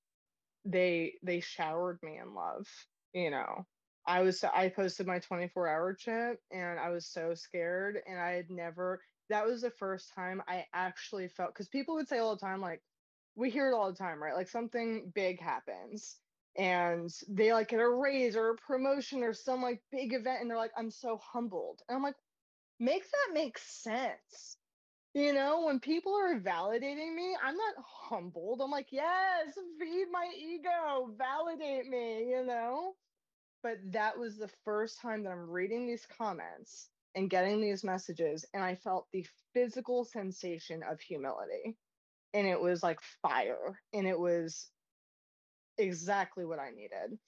they they showered me in love, you know. I was I posted my 24 hour chip and I was so scared and I had never that was the first time I actually felt because people would say all the time like we hear it all the time right? Like something big happens and they like get a raise or a promotion or some like big event and they're like I'm so humbled. And I'm like make that make sense. You know when people are validating me I'm not humbled. I'm like yes feed my ego validate me you know? But that was the first time that I'm reading these comments and getting these messages, and I felt the physical sensation of humility. And it was like fire, and it was exactly what I needed.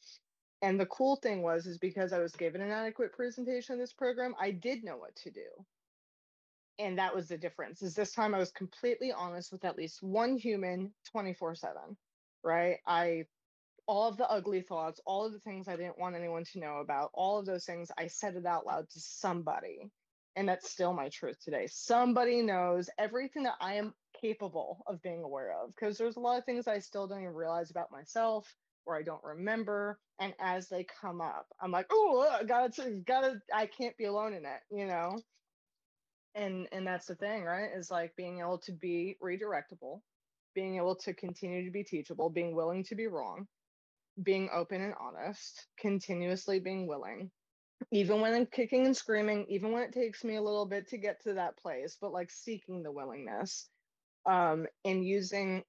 And the cool thing was, is because I was given an adequate presentation of this program, I did know what to do. And that was the difference. Is this time I was completely honest with at least one human 24 7, right? I all of the ugly thoughts, all of the things I didn't want anyone to know about, all of those things, I said it out loud to somebody. And that's still my truth today. Somebody knows everything that I am capable of being aware of because there's a lot of things I still don't even realize about myself or I don't remember. And as they come up, I'm like, oh, gotta, gotta, I can't be alone in it, you know? And and that's the thing, right? Is like being able to be redirectable, being able to continue to be teachable, being willing to be wrong, being open and honest, continuously being willing, even when I'm kicking and screaming, even when it takes me a little bit to get to that place, but like seeking the willingness um, and using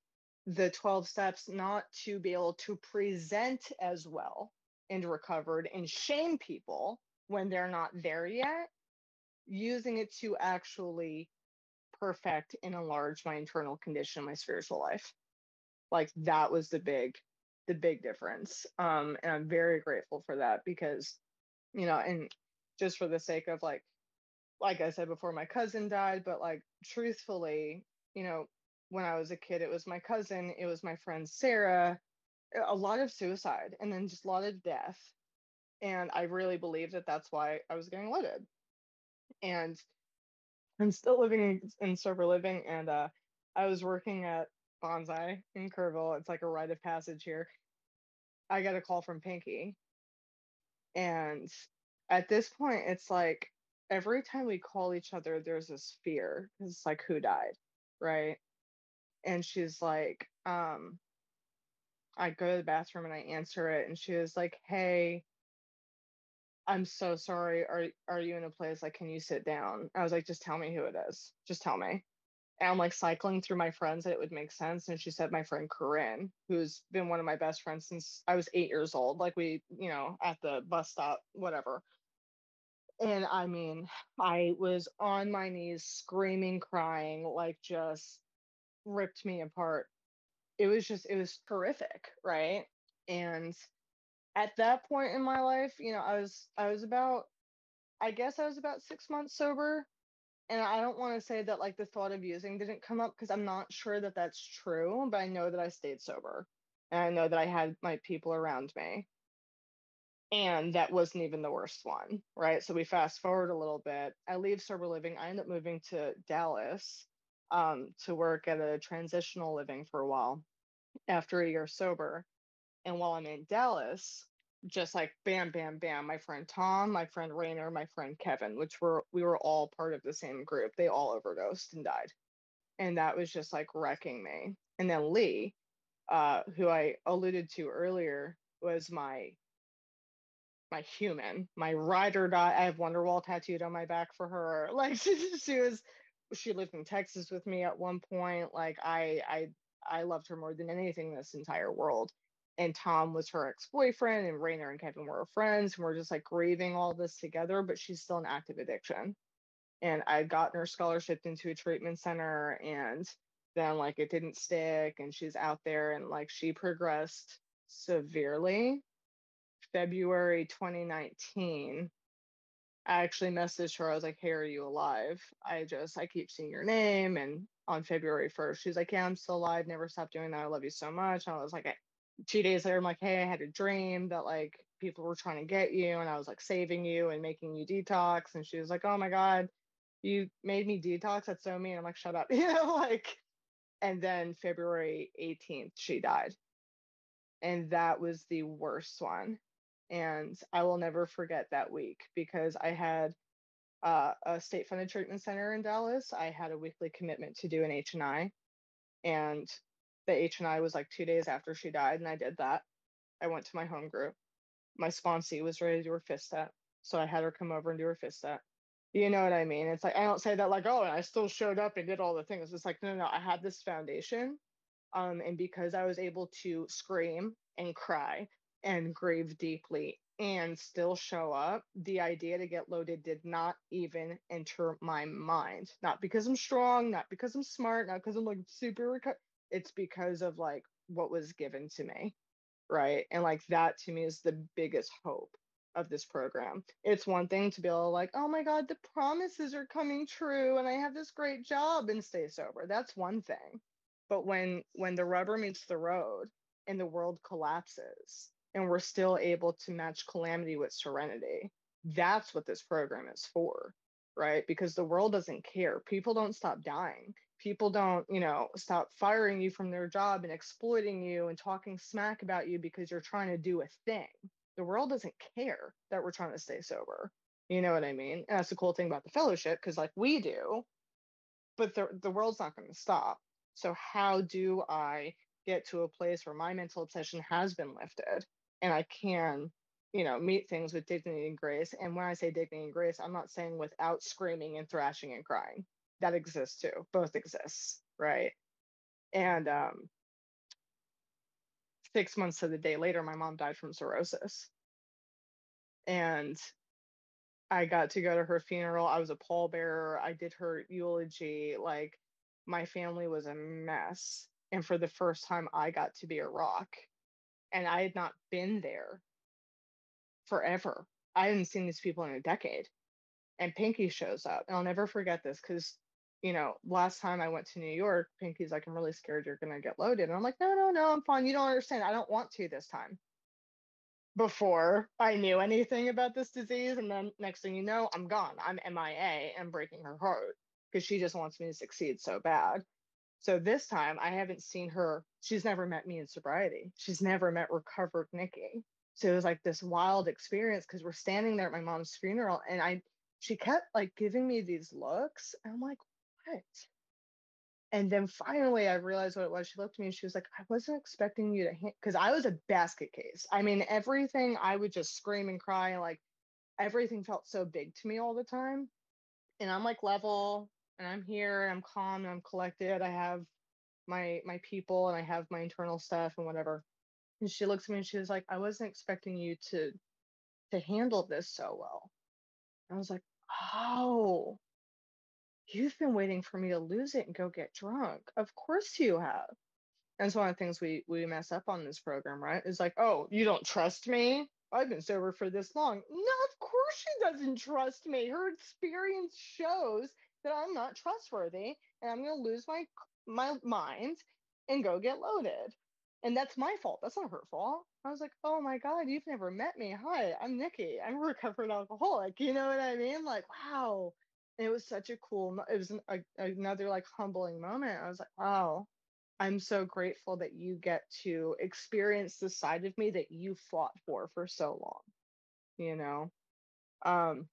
the 12 steps not to be able to present as well and recovered and shame people when they're not there yet, using it to actually perfect and enlarge my internal condition, my spiritual life. Like that was the big the big difference. Um, and I'm very grateful for that because, you know, and just for the sake of like, like I said before, my cousin died, but like truthfully, you know, when I was a kid, it was my cousin, it was my friend Sarah, a lot of suicide, and then just a lot of death. And I really believe that that's why I was getting loaded. And I'm still living in, sober living, and uh, I was working at bonsai in Kerrville. It's like a rite of passage here. I got a call from Pinky. And at this point, it's like every time we call each other, there's this fear. It's like, who died? Right. And she's like, um, I go to the bathroom and I answer it. And she was like, hey, I'm so sorry. Are are you in a place like can you sit down? I was like, just tell me who it is. Just tell me and I'm like cycling through my friends that it would make sense. And she said my friend Corinne, who's been one of my best friends since I was eight years old, like we, you know, at the bus stop, whatever. And I mean, I was on my knees screaming, crying, like just ripped me apart. It was just, it was horrific, right? And at that point in my life, you know, I was, I was about, I guess I was about six months sober and I don't want to say that like the thought of using didn't come up because I'm not sure that that's true, but I know that I stayed sober and I know that I had my people around me. And that wasn't even the worst one, right? So we fast forward a little bit. I leave sober living. I end up moving to Dallas um, to work at a transitional living for a while after a year sober. And while I'm in Dallas, just like bam, bam, bam. My friend Tom, my friend Rayner, my friend Kevin, which were we were all part of the same group. They all overdosed and died, and that was just like wrecking me. And then Lee, uh, who I alluded to earlier, was my my human, my ride or die. I have Wonderwall tattooed on my back for her. Like she, she was, she lived in Texas with me at one point. Like I, I, I loved her more than anything in this entire world. And Tom was her ex-boyfriend, and Rainer and Kevin were her friends, and we're just like grieving all this together. But she's still in active addiction, and I would gotten her scholarship into a treatment center, and then like it didn't stick, and she's out there, and like she progressed severely February 2019, I actually messaged her. I was like, Hey, are you alive? I just, I keep seeing your name. And on February 1st, she's like, Yeah, I'm still alive. Never stop doing that. I love you so much. And I was like, two days later, I'm like, Hey, I had a dream that like people were trying to get you. And I was like saving you and making you detox. And she was like, Oh my God, you made me detox. That's so mean. I'm like, Shut up. You know, like, and then February 18th, she died. And that was the worst one and I will never forget that week because I had uh, a state funded treatment center in Dallas. I had a weekly commitment to do an H&I and the H&I was like two days after she died and I did that. I went to my home group. My sponsee was ready to do her fifth step. So I had her come over and do her fifth step. You know what I mean? It's like, I don't say that like, oh, and I still showed up and did all the things. It's like, no, no, no I had this foundation. Um, and because I was able to scream and cry and grieve deeply and still show up, the idea to get loaded did not even enter my mind. Not because I'm strong, not because I'm smart, not because I'm like super, reco- it's because of like what was given to me. Right. And like that to me is the biggest hope of this program. It's one thing to be to like, oh my God, the promises are coming true and I have this great job and stay sober. That's one thing. But when when the rubber meets the road and the world collapses and we're still able to match calamity with serenity. That's what this program is for, right? Because the world doesn't care. People don't stop dying. People don't, you know, stop firing you from their job and exploiting you and talking smack about you because you're trying to do a thing. The world doesn't care that we're trying to stay sober. You know what I mean? And that's the cool thing about the fellowship because, like, we do, but the, the world's not going to stop. So, how do I get to a place where my mental obsession has been lifted and I can, you know, meet things with dignity and grace. And when I say dignity and grace, I'm not saying without screaming and thrashing and crying. That exists too. Both exists, right? And um, six months to the day later, my mom died from cirrhosis. And I got to go to her funeral. I was a pallbearer. I did her eulogy. Like my family was a mess. And for the first time, I got to be a rock and I had not been there forever. I hadn't seen these people in a decade. And Pinky shows up. And I'll never forget this because, you know, last time I went to New York, Pinky's like, I'm really scared you're going to get loaded. And I'm like, no, no, no, I'm fine. You don't understand. I don't want to this time. Before I knew anything about this disease. And then next thing you know, I'm gone. I'm MIA and breaking her heart because she just wants me to succeed so bad. So this time I haven't seen her. She's never met me in sobriety. She's never met recovered Nikki. So it was like this wild experience because we're standing there at my mom's funeral and I she kept like giving me these looks. And I'm like, what? And then finally I realized what it was. She looked at me and she was like, I wasn't expecting you to because I was a basket case. I mean, everything I would just scream and cry, like everything felt so big to me all the time. And I'm like level, and I'm here and I'm calm and I'm collected. I have my my people and I have my internal stuff and whatever. And she looks at me and she was like, I wasn't expecting you to to handle this so well. I was like, oh, you've been waiting for me to lose it and go get drunk. Of course you have. And it's one of the things we we mess up on this program, right? Is like, oh, you don't trust me? I've been sober for this long. No, of course she doesn't trust me. Her experience shows that I'm not trustworthy and I'm going to lose my my mind and go get loaded. And that's my fault. That's not her fault. I was like, oh my God, you've never met me. Hi, I'm Nikki. I'm a recovered alcoholic. You know what I mean? Like, wow. And it was such a cool, it was an, a, another like humbling moment. I was like, wow, I'm so grateful that you get to experience the side of me that you fought for for so long, you know? Um,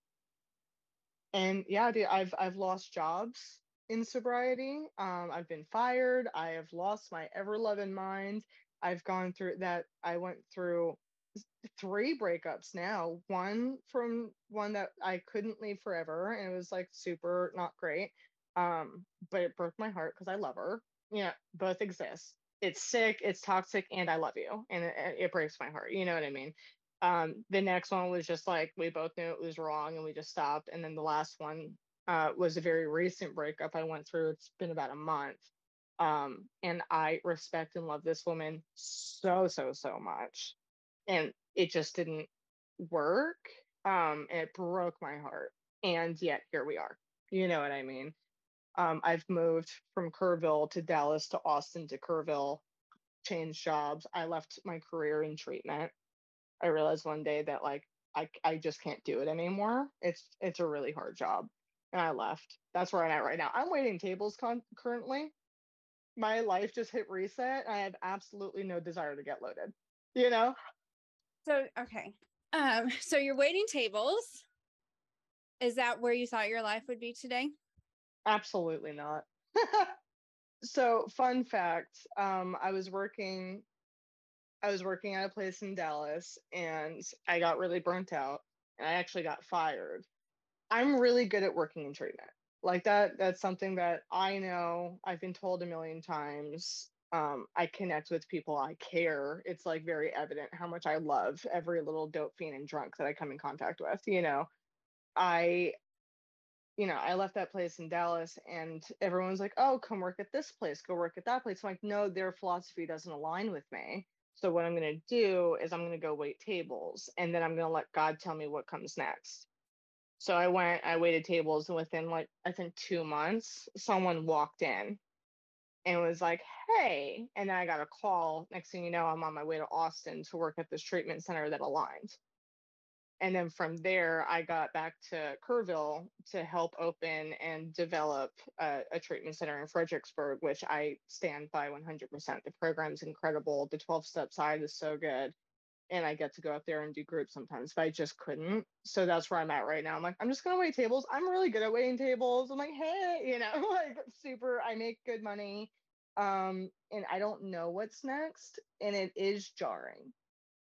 and yeah, dude, I've I've lost jobs in sobriety. Um, I've been fired. I have lost my ever loving mind. I've gone through that. I went through three breakups now. One from one that I couldn't leave forever, and it was like super not great. Um, but it broke my heart because I love her. Yeah, both exist. It's sick, it's toxic, and I love you, and it, it breaks my heart. You know what I mean? Um, the next one was just like we both knew it was wrong, and we just stopped. And then the last one uh, was a very recent breakup I went through. It's been about a month. Um, and I respect and love this woman so, so, so much. And it just didn't work. Um, it broke my heart. And yet here we are. You know what I mean? Um, I've moved from Kerrville to Dallas to Austin to Kerrville, changed jobs. I left my career in treatment. I realized one day that like I I just can't do it anymore. It's it's a really hard job. And I left. That's where I'm at right now. I'm waiting tables con- currently. My life just hit reset. I have absolutely no desire to get loaded. You know? So okay. Um, so you're waiting tables. Is that where you thought your life would be today? Absolutely not. so fun fact, um, I was working I was working at a place in Dallas and I got really burnt out and I actually got fired. I'm really good at working in treatment. Like that that's something that I know I've been told a million times um, I connect with people. I care. It's like very evident how much I love every little dope fiend and drunk that I come in contact with. You know, I, you know, I left that place in Dallas and everyone's like, oh, come work at this place, go work at that place. I'm like, no, their philosophy doesn't align with me. So what I'm going to do is I'm going to go wait tables and then I'm going to let God tell me what comes next. So I went, I waited tables and within like, I think two months, someone walked in and was like, hey. And then I got a call. Next thing you know, I'm on my way to Austin to work at this treatment center that aligned. And then from there, I got back to Kerrville to help open and develop a, treatment center in Fredericksburg, which I stand by 100%. The program's incredible. The 12 step side is so good. And I get to go up there and do groups sometimes, but I just couldn't. So that's where I'm at right now. I'm like, I'm just going to wait tables. I'm really good at waiting tables. I'm like, hey, you know, like super, I make good money. Um, and I don't know what's next. And it is jarring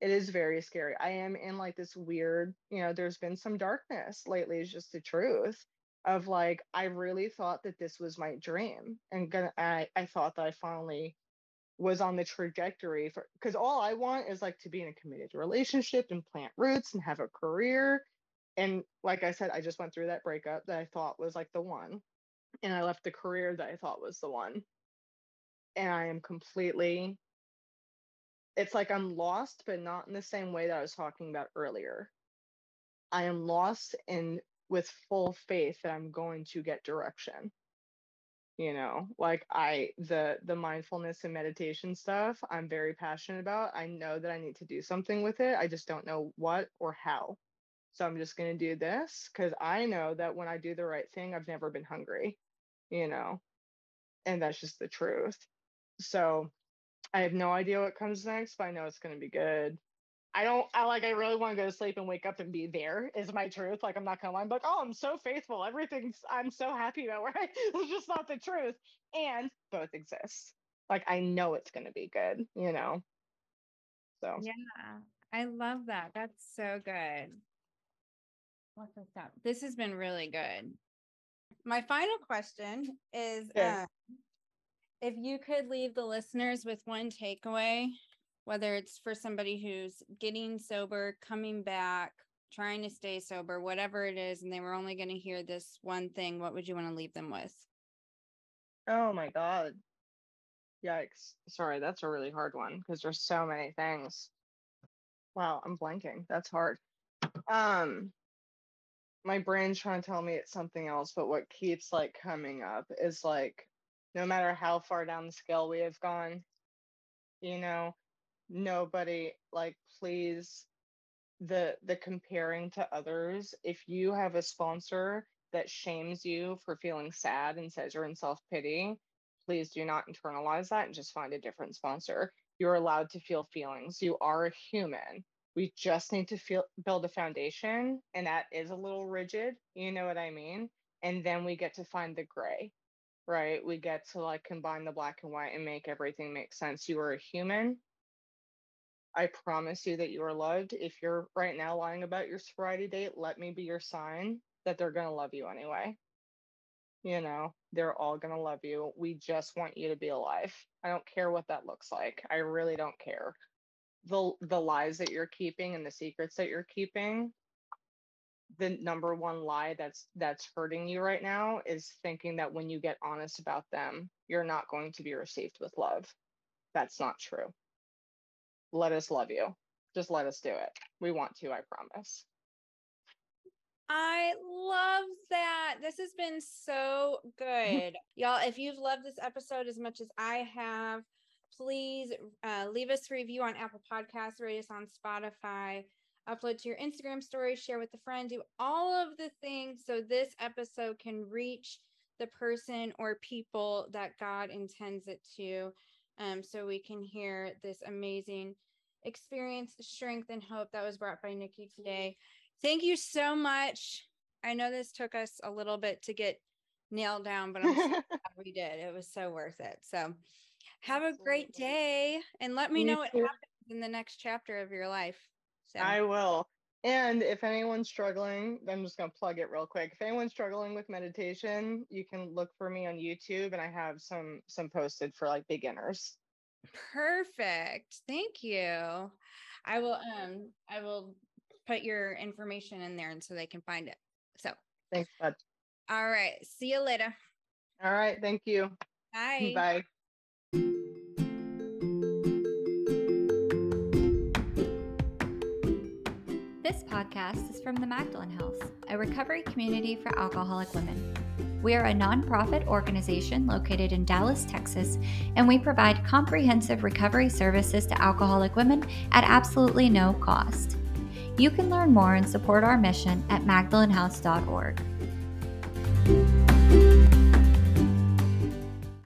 it is very scary. I am in like this weird, you know, there's been some darkness lately, is just the truth of like, I really thought that this was my dream. And gonna, I, I thought that I finally was on the trajectory for, because all I want is like to be in a committed relationship and plant roots and have a career. And like I said, I just went through that breakup that I thought was like the one. And I left the career that I thought was the one. And I am completely it's like I'm lost, but not in the same way that I was talking about earlier. I am lost in with full faith that I'm going to get direction. You know, like I the the mindfulness and meditation stuff I'm very passionate about. I know that I need to do something with it. I just don't know what or how. So I'm just going to do this cuz I know that when I do the right thing, I've never been hungry, you know. And that's just the truth. So I have no idea what comes next, but I know it's going to be good. I don't, I like, I really want to go to sleep and wake up and be there is my truth. Like, I'm not going to lie. I'm like, oh, I'm so faithful. Everything's, I'm so happy about where I, it's just not the truth. And both exist. Like, I know it's going to be good, you know? So, yeah, I love that. That's so good. What's this up? This has been really good. My final question is, yeah. uh, if you could leave the listeners with one takeaway, whether it's for somebody who's getting sober, coming back, trying to stay sober, whatever it is, and they were only going to hear this one thing, what would you want to leave them with? Oh my God. Yikes. Sorry, that's a really hard one because there's so many things. Wow, I'm blanking. That's hard. Um my brain's trying to tell me it's something else, but what keeps like coming up is like no matter how far down the scale we have gone, you know, nobody like please the the comparing to others. If you have a sponsor that shames you for feeling sad and says you're in self-pity, please do not internalize that and just find a different sponsor. You're allowed to feel feelings. You are a human. We just need to feel build a foundation and that is a little rigid, you know what I mean? And then we get to find the gray right? We get to like combine the black and white and make everything make sense. You are a human. I promise you that you are loved. If you're right now lying about your sobriety date, let me be your sign that they're going to love you anyway. You know, they're all going to love you. We just want you to be alive. I don't care what that looks like. I really don't care. The the lies that you're keeping and the secrets that you're keeping, the number one lie that's that's hurting you right now is thinking that when you get honest about them, you're not going to be received with love. That's not true. Let us love you. Just let us do it. We want to, I promise. I love that. This has been so good. Y'all, if you've loved this episode as much as I have, please uh, leave us a review on Apple Podcasts, rate us on Spotify, upload to your Instagram story, share with a friend, do all of the things so this episode can reach the person or people that God intends it to. Um, so we can hear this amazing experience, strength, and hope that was brought by Nikki today. Thank you so much. I know this took us a little bit to get nailed down, but I'm so glad we did. It was so worth it. So have a great day and let me You know what too. happens in the next chapter of your life. So I will. And if anyone's struggling, I'm just going to plug it real quick. If anyone's struggling with meditation, you can look for me on YouTube and I have some some posted for like beginners. perfect. Thank you. I will um I will put your information in there and so they can find it. So Thanks, bud. all right. See you later. All right, thank you. Bye. Bye. Podcast is from the Magdalen House, a recovery community for alcoholic women. We are a nonprofit organization located in Dallas, Texas, and we provide comprehensive recovery services to alcoholic women at absolutely no cost. You can learn more and support our mission at magdalenhouse.org.